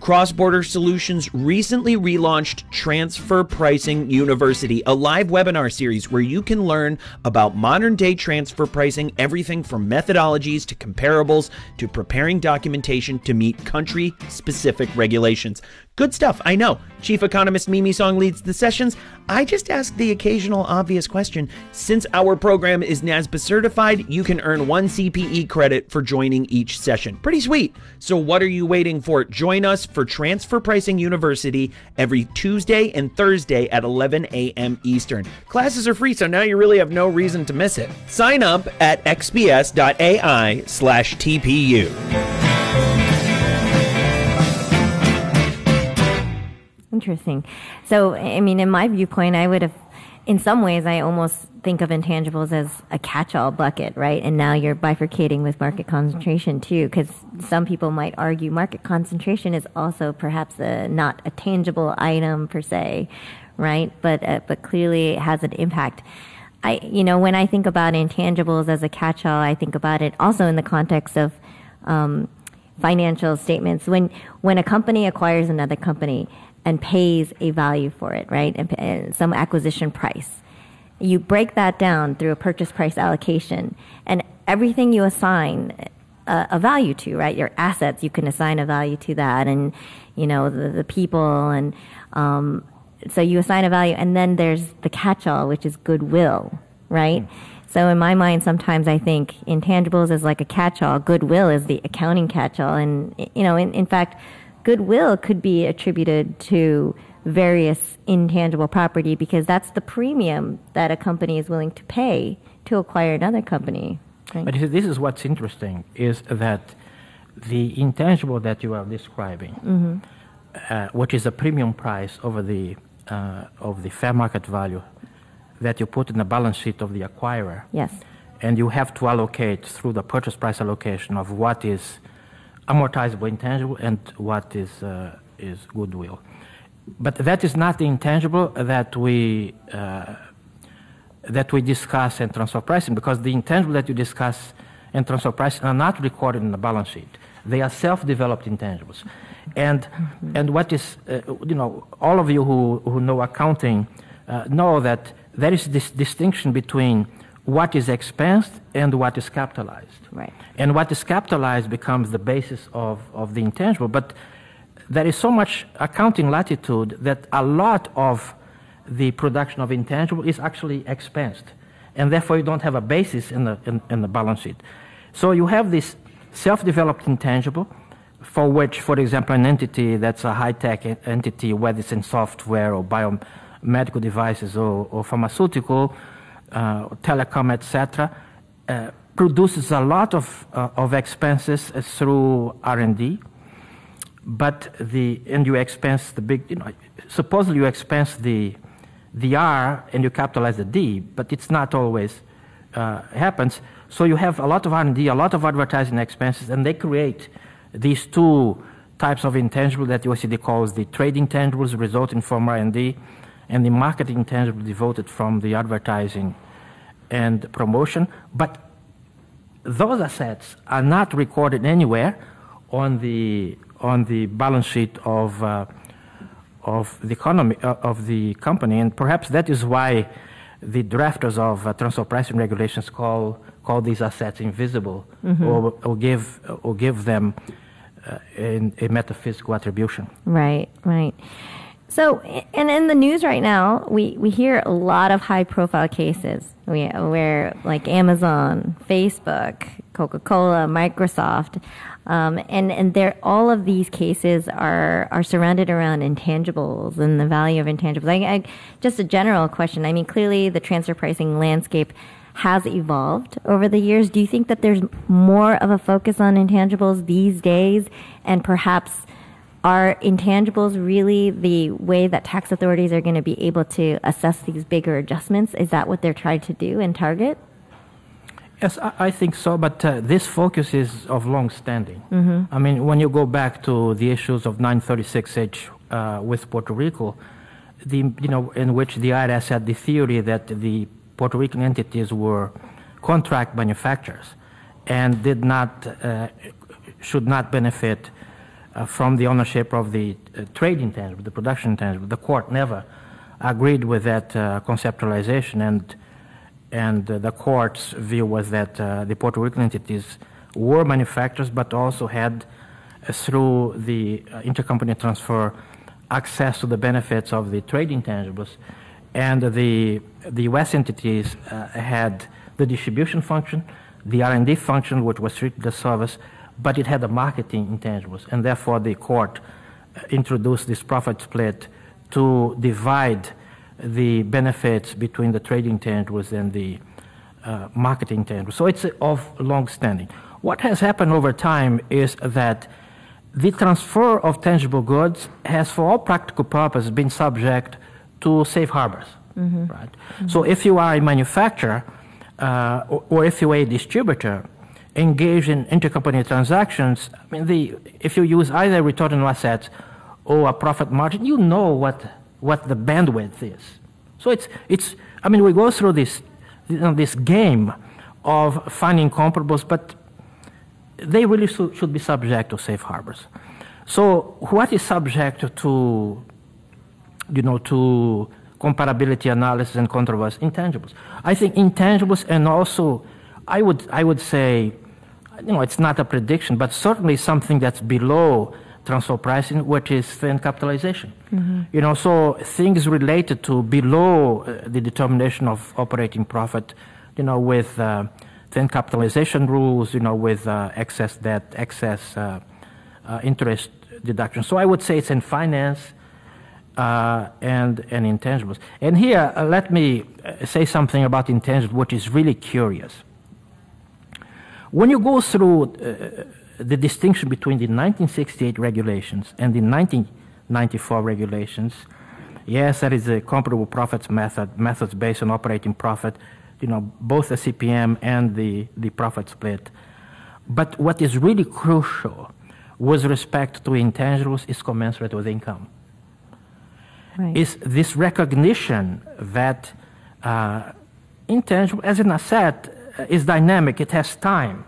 Cross Border Solutions recently relaunched Transfer Pricing University, a live webinar series where you can learn about modern day transfer pricing, everything from methodologies to comparables to preparing documentation to meet country specific regulations. Good stuff, I know. Chief Economist Mimi Song leads the sessions. I just ask the occasional obvious question. Since our program is NASBA certified, you can earn one CPE credit for joining each session. Pretty sweet. So, what are you waiting for? Join us for Transfer Pricing University every Tuesday and Thursday at 11 a.m. Eastern. Classes are free, so now you really have no reason to miss it. Sign up at xbs.ai slash TPU. Interesting. So, I mean, in my viewpoint, I would have, in some ways, I almost think of intangibles as a catch-all bucket, right? And now you're bifurcating with market concentration too, because some people might argue market concentration is also perhaps a, not a tangible item per se, right? But uh, but clearly it has an impact. I, you know, when I think about intangibles as a catch-all, I think about it also in the context of um, financial statements. When when a company acquires another company, and pays a value for it, right? And, and some acquisition price. You break that down through a purchase price allocation, and everything you assign a, a, value to, right? Your assets, you can assign a value to that, and you know the, the people, and um, so you assign a value, and then there's the catch-all, which is goodwill, right? Mm. So in my mind, sometimes I think intangibles is like a catch-all. Goodwill is the accounting catch-all, and you know, in, in fact, goodwill could be attributed to various intangible property because that's the premium that a company is willing to pay to acquire another company. Right? But this is what's interesting is that the intangible that you are describing, mm-hmm. uh, which is a premium price over the uh, of the fair market value that you put in the balance sheet of the acquirer. Yes. And you have to allocate through the purchase price allocation of what is amortizable intangible and what is, uh, is goodwill. But that is not the intangible that we, uh, that we discuss in transfer pricing because the intangible that you discuss in transfer pricing are not recorded in the balance sheet. They are self-developed intangibles. And, mm-hmm. and what is, uh, you know, all of you who, who know accounting uh, know that there is this distinction between what is expensed and what is capitalized. Right. And what is capitalized becomes the basis of, of the intangible. But there is so much accounting latitude that a lot of the production of intangible is actually expensed. And therefore, you don't have a basis in the, in, in the balance sheet. So you have this self developed intangible for which, for example, an entity that's a high-tech entity, whether it's in software or biomedical devices or, or pharmaceutical, uh, telecom, etc., uh, produces a lot of, uh, of expenses through R&D, but the and you expense the big, you know, supposedly you expense the the R and you capitalize the D, but it's not always uh, happens. So you have a lot of R&D, a lot of advertising expenses, and they create these two types of intangible that the OECD calls the trading intangibles resulting from R&D and the marketing intangible devoted from the advertising and promotion. But those assets are not recorded anywhere on the on the balance sheet of uh, of the economy uh, of the company, and perhaps that is why the drafters of uh, transfer pricing regulations call call these assets invisible mm-hmm. or, or give or give them uh, a metaphysical attribution. Right, right. So, and in the news right now, we, we hear a lot of high profile cases we, where, like Amazon, Facebook, Coca Cola, Microsoft, um, and and there all of these cases are are surrounded around intangibles and the value of intangibles. I, I, just a general question. I mean, clearly the transfer pricing landscape has evolved over the years. Do you think that there's more of a focus on intangibles these days, and perhaps are intangibles really the way that tax authorities are going to be able to assess these bigger adjustments? Is that what they're trying to do and target? Yes, I think so, but uh, this focus is of long standing. Mm-hmm. I mean, when you go back to the issues of 936H uh, with Puerto Rico, the, you know, in which the IRS had the theory that the Puerto Rican entities were contract manufacturers and did not, uh, should not benefit Uh, from the ownership of the uh, trade intangible, the production intangible. The court never agreed with that uh, conceptualization, and and the court's view was that uh, the Puerto Rican entities were manufacturers, but also had, uh, through the intercompany transfer, access to the benefits of the trade intangibles, and the the U.S. entities had the distribution function, the R&D function, which was strictly the service, but it had a marketing intangibles, and therefore the court uh, introduced this profit split to divide the benefits between the trading intangibles and the uh, marketing intangibles. So it's of long standing. What has happened over time is that the transfer of tangible goods has, for all practical purposes, been subject to safe harbors. Mm-hmm. Right. Mm-hmm. So if you are a manufacturer uh, or, or if you are a distributor, engage in intercompany transactions, I mean, the, if you use either return on assets or a profit margin, you know what, what the bandwidth is. So it's, it's, I mean, we go through this, you know, this game of finding comparables, but they really should, should be subject to safe harbors. So what is subject to, you know, to comparability analysis and controversy? Intangibles. I think intangibles and also I would, I would say, you know, it's not a prediction, but certainly something that's below transfer pricing, which is thin capitalization. Mm-hmm. You know, so things related to below uh, the determination of operating profit, you know, with uh, thin capitalization rules, you know, with uh, excess debt, excess uh, uh, interest deduction. So I would say it's in finance uh, and and intangibles. And here, let me say something about intangibles, which is really curious. When you go through uh, the distinction between the 1968 regulations and the 1994 regulations, yes, that is a comparable profits method, methods based on operating profit, you know, both the CPM and the, the profit split. But what is really crucial with respect to intangibles is commensurate with income. Right. Is this recognition that uh, intangible as an asset is dynamic, it has time.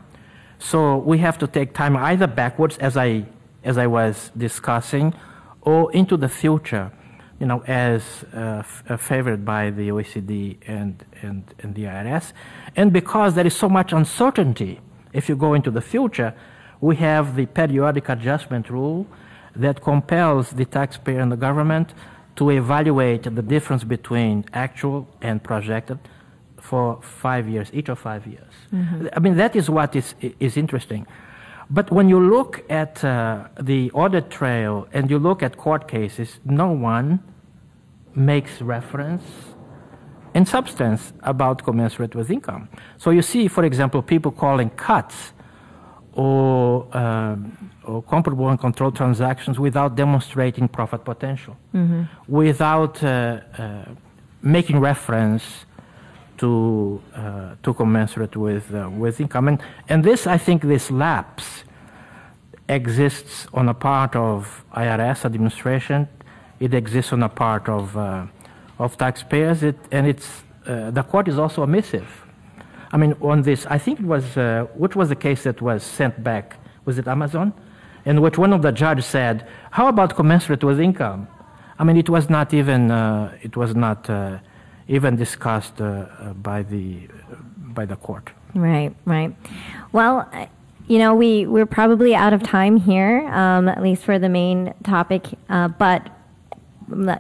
So we have to take time either backwards, as I, as I was discussing, or into the future, you know, as uh, f- uh, favored by the OECD and, and, and the IRS. And because there is so much uncertainty, if you go into the future, we have the periodic adjustment rule that compels the taxpayer and the government to evaluate the difference between actual and projected for five years, each of five years. Mm-hmm. I mean, that is what is, is interesting. But when you look at uh, the audit trail and you look at court cases, no one makes reference in substance about commensurate with income. So you see, for example, people calling CUTs or, um, or comparable uncontrolled transactions without demonstrating profit potential, without uh, uh, making reference to uh, to commensurate with uh, with income, and and this I think this lapse exists on a part of IRS administration, it exists on a part of uh, of taxpayers, it, and it's uh, the court is also omissive. I mean, on this, I think it was uh, which was the case that was sent back? Was it Amazon? In which one of the judges said, "How about commensurate with income?" I mean, it was not even uh, it was not even discussed uh, uh, by the by the court. Right, right. Well, uh, you know, we we're probably out of time here, um, at least for the main topic. Uh, but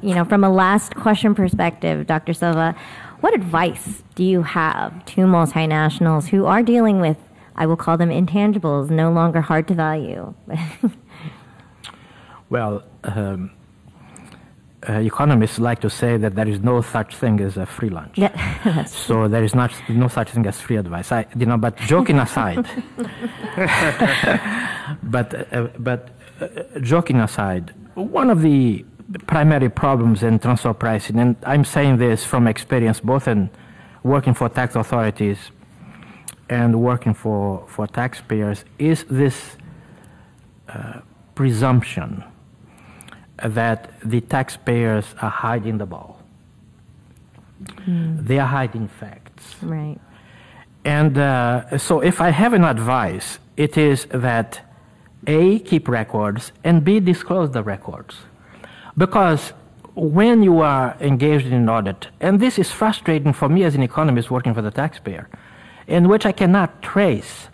you know, from a last question perspective, Dr. Silva, what advice do you have to multinationals who are dealing with, I will call them intangibles, no longer hard to value? Well, um, uh, economists like to say that there is no such thing as a free lunch. yeah, So there is not no such thing as free advice. I, you know, but joking aside, but uh, but uh, joking aside, one of the primary problems in transfer pricing, and I'm saying this from experience, both in working for tax authorities and working for for taxpayers, is this uh, presumption that the taxpayers are hiding the ball. They are hiding facts. right. And uh, so, if I have an advice, it is that A, keep records, and B, disclose the records. Because when you are engaged in an audit, and this is frustrating for me as an economist working for the taxpayer, in which I cannot trace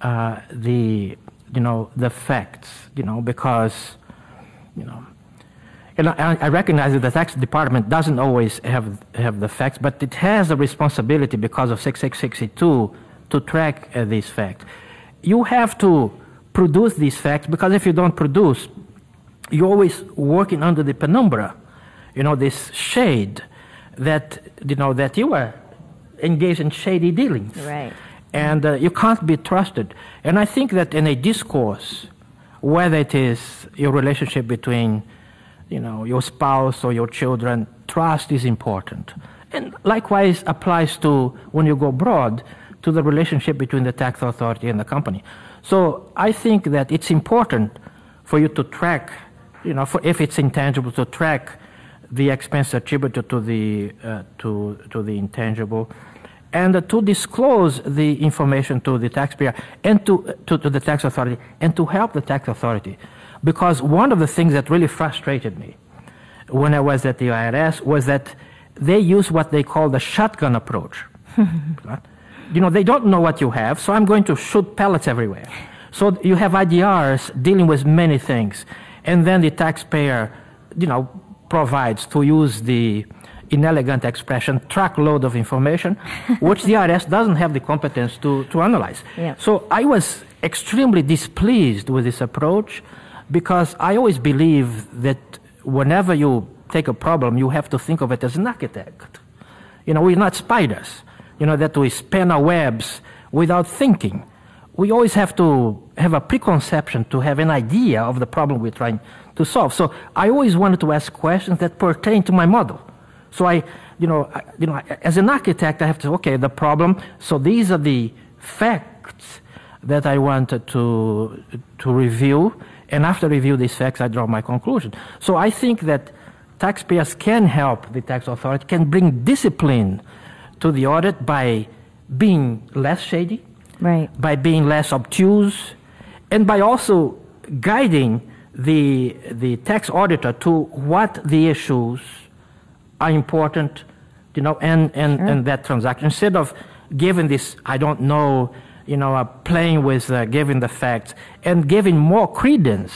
uh, the, you know, the facts, you know, because, you know, and I, I recognize that the tax department doesn't always have, have the facts, but it has a responsibility because of 6662 to track uh, these facts. You have to produce these facts because if you don't produce, you're always working under the penumbra, you know, this shade that, you know, that you are engaged in shady dealings. Right. And uh, you can't be trusted. And I think that in a discourse, whether it is your relationship between you know, your spouse or your children, trust is important. And likewise applies to when you go abroad to the relationship between the tax authority and the company. So I think that it's important for you to track, you know, for, if it's intangible, to track the expense attributed to the, uh, to, to the intangible and to disclose the information to the taxpayer and to, to, to the tax authority and to help the tax authority. Because one of the things that really frustrated me when I was at the IRS was that they use what they call the shotgun approach. You know, they don't know what you have, so I'm going to shoot pellets everywhere. So you have IDRs dealing with many things, and then the taxpayer, you know, provides to use the inelegant expression truckload of information, which the IRS doesn't have the competence to, to analyze. Yeah. So I was extremely displeased with this approach because I always believe that whenever you take a problem, you have to think of it as an architect. You know, we're not spiders, you know, that we spin our webs without thinking. We always have to have a preconception to have an idea of the problem we're trying to solve. So I always wanted to ask questions that pertain to my model. So I, you know, I, you know, as an architect, I have to okay, the problem. So these are the facts that I wanted to to review, and after review these facts, I draw my conclusion. So I think that taxpayers can help the tax authority, can bring discipline to the audit by being less shady, Right. by being less obtuse, and by also guiding the the tax auditor to what the issues are important, you know, and and, and that transaction instead of giving this I don't know, you know, uh, playing with uh, giving the facts and giving more credence,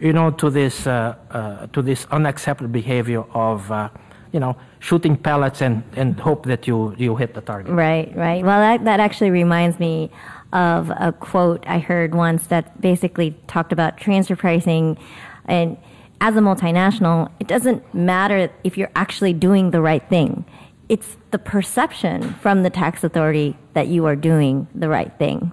you know, to this uh, uh, to this unacceptable behavior of uh, you know, shooting pellets and, and hope that you, you hit the target. Right, right. Well, that, that actually reminds me of a quote I heard once that basically talked about transfer pricing. And as a multinational, it doesn't matter if you're actually doing the right thing. It's the perception from the tax authority that you are doing the right thing.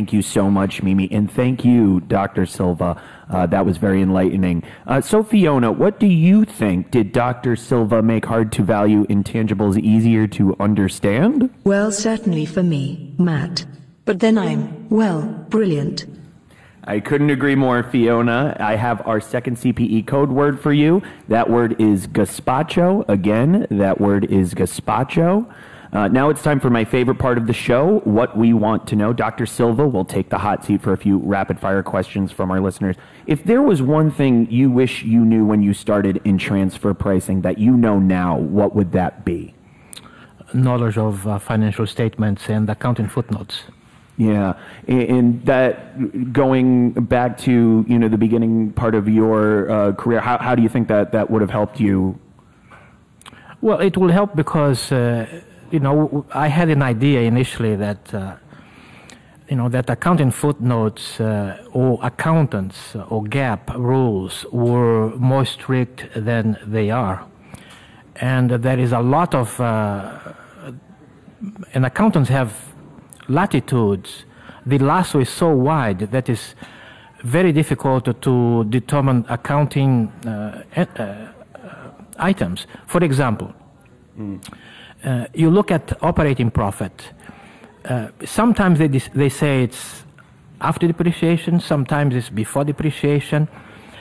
Thank you so much, Mimi. And thank you, Dr. Silva. Uh, that was very enlightening. Uh, so, Fiona, what do you think? Did Dr. Silva make hard to value intangibles easier to understand? Well, certainly for me, Matt. But then I'm, well, brilliant. I couldn't agree more, Fiona. I have our second CPE code word for you. That word is gazpacho. Again, that word is gazpacho. Uh, now it's time for my favorite part of the show, what we want to know. Dr. Silva will take the hot seat for a few rapid fire questions from our listeners. If there was one thing you wish you knew when you started in transfer pricing that you know now, what would that be? Knowledge of uh, financial statements and accounting footnotes. Yeah, and that going back to you know the beginning part of your uh, career, how, how do you think that that would have helped you? Well, it will help because uh, you know I had an idea initially that uh, you know that accounting footnotes uh, or accountants or GAAP rules were more strict than they are, and there is a lot of uh, and accountants have latitudes, the lasso is so wide that it's very difficult to determine accounting uh, uh, items. For example, mm. Uh, you look at operating profit. Uh, sometimes they, they say it's after depreciation, sometimes it's before depreciation.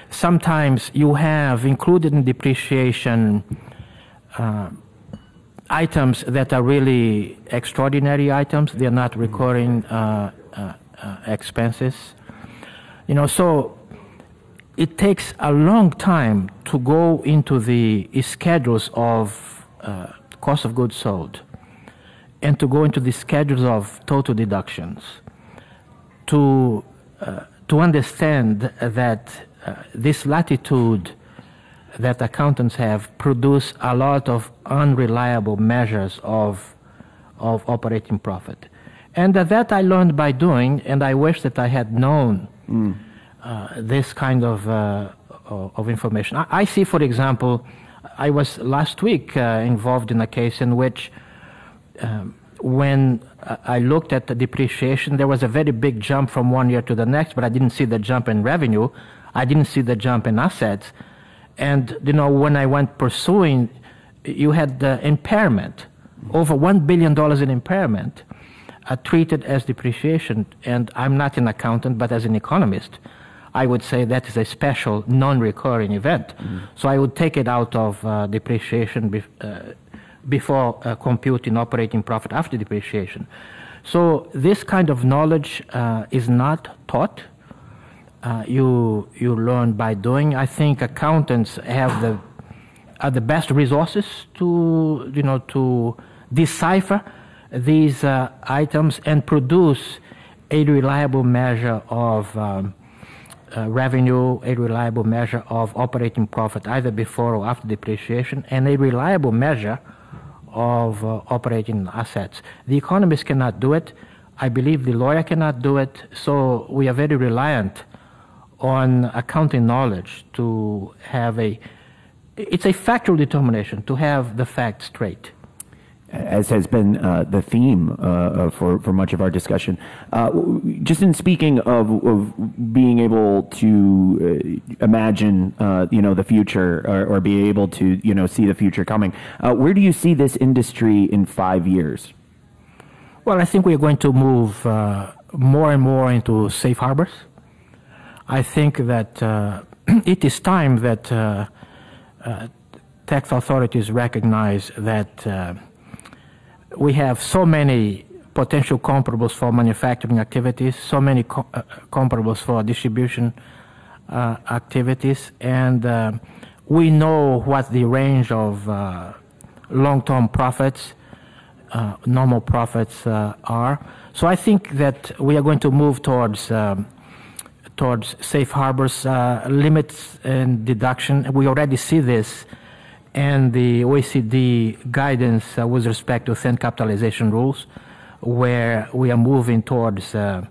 Sometimes you have included in depreciation uh, items that are really extraordinary items. They're not recurring uh, uh, uh, expenses. You know, so it takes a long time to go into the schedules of uh, cost of goods sold and to go into the schedules of total deductions to uh, to understand that uh, this latitude that accountants have produced a lot of unreliable measures of, of operating profit. And that I learned by doing, and I wish that I had known mm. uh, this kind of, uh, of information. I, I, see, for example, I was last week uh, involved in a case in which um, when I looked at the depreciation, there was a very big jump from one year to the next, but I didn't see the jump in revenue. I didn't see the jump in assets. And you know, when I went pursuing, you had the impairment, over one billion dollars in impairment, uh, treated as depreciation. And I'm not an accountant, but as an economist, I would say that is a special, non-recurring event. Mm. So I would take it out of uh, depreciation uh, before uh, computing operating profit after depreciation. So this kind of knowledge uh, is not taught uh, you you learn by doing. I think accountants have the are the best resources to you know to decipher these uh, items and produce a reliable measure of um, uh, revenue, a reliable measure of operating profit, either before or after depreciation, and a reliable measure of uh, operating assets. The economists cannot do it. I believe the lawyer cannot do it. So we are very reliant on accounting knowledge to have a. It's a factual determination to have the facts straight as has been uh, the theme uh, uh, for, for much of our discussion. Uh, just in speaking of, of being able to uh, imagine, uh, you know, the future or, or, be able to, you know, see the future coming, where do you see this industry in five years? Well, I think we're going to move more and more into safe harbors. I think that it is time that tax authorities recognize that we have so many potential comparables for manufacturing activities, so many co- uh, comparables for distribution uh, activities, and uh, we know what the range of uh, long-term profits, uh, normal profits uh, are. So I think that we are going to move towards um, towards safe harbors, limits and deduction. We already see this and the OECD guidance uh, with respect to thin capitalization rules, where we are moving towards uh,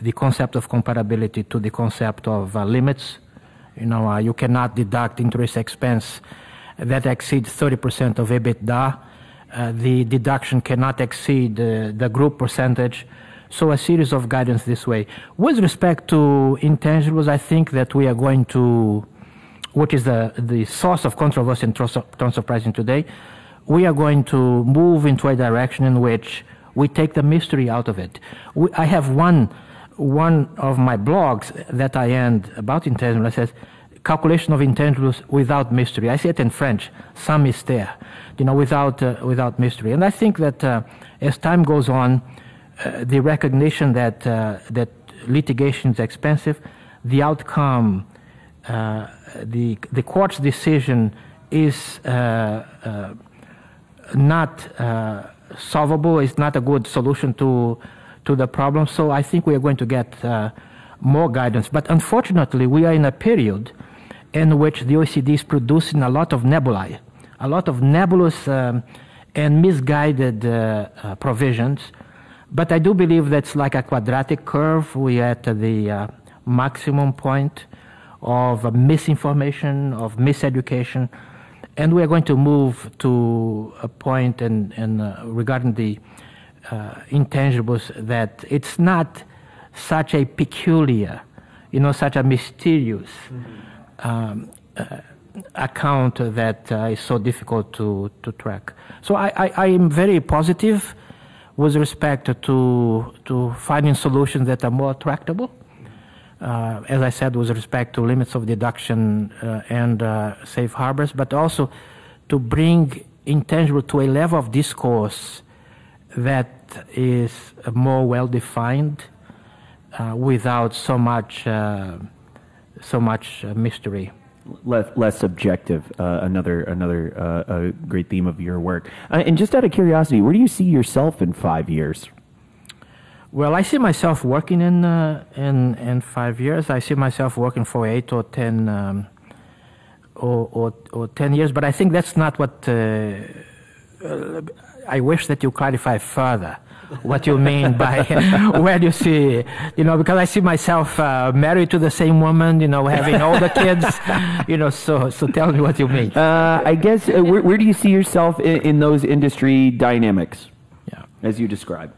the concept of comparability to the concept of uh, limits. You know, uh, you cannot deduct interest expense that exceeds 30% of EBITDA. Uh, the deduction cannot exceed uh, the group percentage. So a series of guidance this way. With respect to intangibles, I think that we are going to which is the, the source of controversy in transfer pricing today, we are going to move into a direction in which we take the mystery out of it. We, I have one, one of my blogs that I end about intangibles. says, calculation of intangibles without mystery. I say it in French, sans mystère, you know, without, uh, without mystery. And I think that uh, as time goes on, uh, the recognition that, uh, that litigation is expensive, the outcome uh, the, the court's decision is uh, uh, not solvable, is not a good solution to, to the problem. So I think we are going to get more guidance. But unfortunately, we are in a period in which the OECD is producing a lot of nebulae, a lot of nebulous um, and misguided uh, uh, provisions. But I do believe that's like a quadratic curve. We are at the uh, maximum point of misinformation, of miseducation, and we are going to move to a point in, in uh, regarding the uh, intangibles that it's not such a peculiar, you know, such a mysterious mm-hmm. um, uh, account that uh, is so difficult to, to track. So I, I, I am very positive with respect to, to finding solutions that are more tractable uh, as I said, with respect to limits of deduction uh, and uh, safe harbors, but also to bring intangible to a level of discourse that is more well defined uh, without so much uh, so much uh, mystery. Less, less subjective. another another great theme of your work. and just out of curiosity, where do you see yourself in five years? Well, I see myself working in uh, in in five years. I see myself working for eight or ten um, or, or, or ten years. But I think that's not what. Uh, uh, I wish that you clarify further what you mean by where do you see, you know, because I see myself uh, married to the same woman, you know, having all the kids, you know. So, so tell me what you mean. Uh, I guess uh, where, where, do you see yourself in, in those industry dynamics? Yeah, as you describe.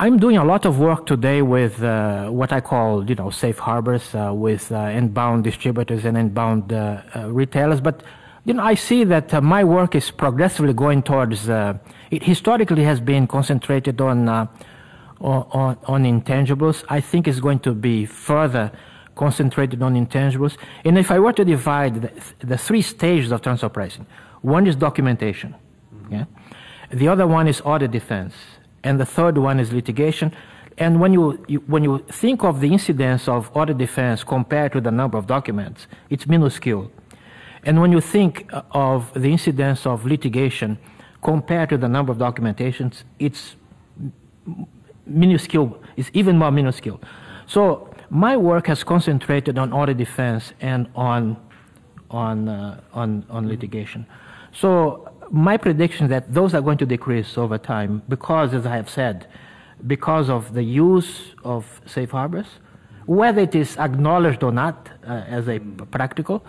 I'm doing a lot of work today with uh, what I call, you know, safe harbors uh, with uh, inbound distributors and inbound uh, uh, retailers. But, you know, I see that uh, my work is progressively going towards. it historically has been concentrated on, on, on intangibles. I think it's going to be further concentrated on intangibles. And if I were to divide the, the three stages of transfer pricing, one is documentation. Mm-hmm. Yeah. The other one is audit defense and the third one is litigation. And when you, you, when you think of the incidence of audit defense compared to the number of documents, it's minuscule. And when you think of the incidence of litigation compared to the number of documentations, it's minuscule. It's even more minuscule. So my work has concentrated on audit defense and on on uh, on, on litigation. So my prediction that those are going to decrease over time because, as I have said, because of the use of safe harbors, whether it is acknowledged or not uh, as a practical,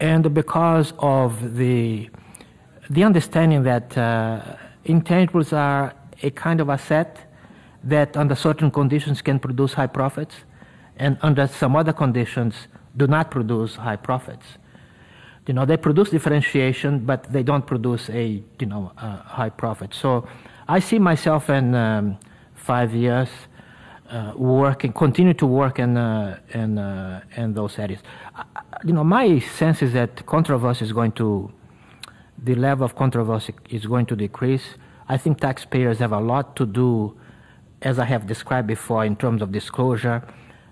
and because of the the understanding that uh, intangibles are a kind of asset that, under certain conditions, can produce high profits, and under some other conditions, do not produce high profits. You know, they produce differentiation, but they don't produce a you know a high profit. So, I see myself in um, five years uh, working, continue to work in uh, in uh, in those areas. you know, my sense is that controversy is going to, the level of controversy is going to decrease. I think taxpayers have a lot to do, as I have described before, in terms of disclosure,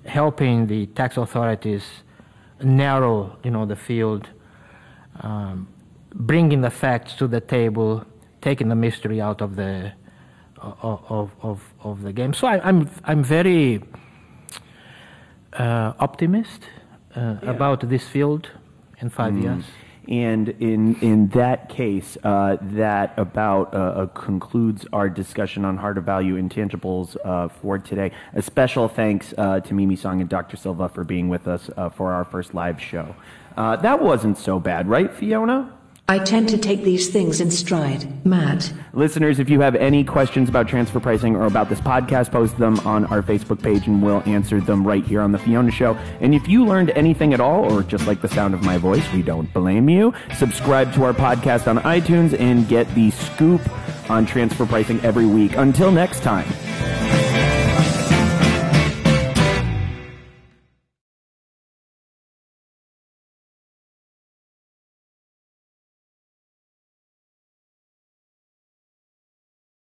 helping the tax authorities narrow, you know, the field, um, bringing the facts to the table, taking the mystery out of the of, of, of the game. So I, am I'm, I'm very uh, optimist uh, yeah. about this field in five mm. years. And in in that case, uh, that about uh, uh, concludes our discussion on hard to value intangibles uh, for today. A special thanks to Mimi Song and Dr. Silva for being with us for our first live show. Uh, that wasn't so bad, right, Fiona? I tend to take these things in stride, Matt. Listeners, if you have any questions about transfer pricing or about this podcast, post them on our Facebook page and we'll answer them right here on The Fiona Show. And if you learned anything at all, or just like the sound of my voice, we don't blame you. Subscribe to our podcast on iTunes and get the scoop on transfer pricing every week. Until next time.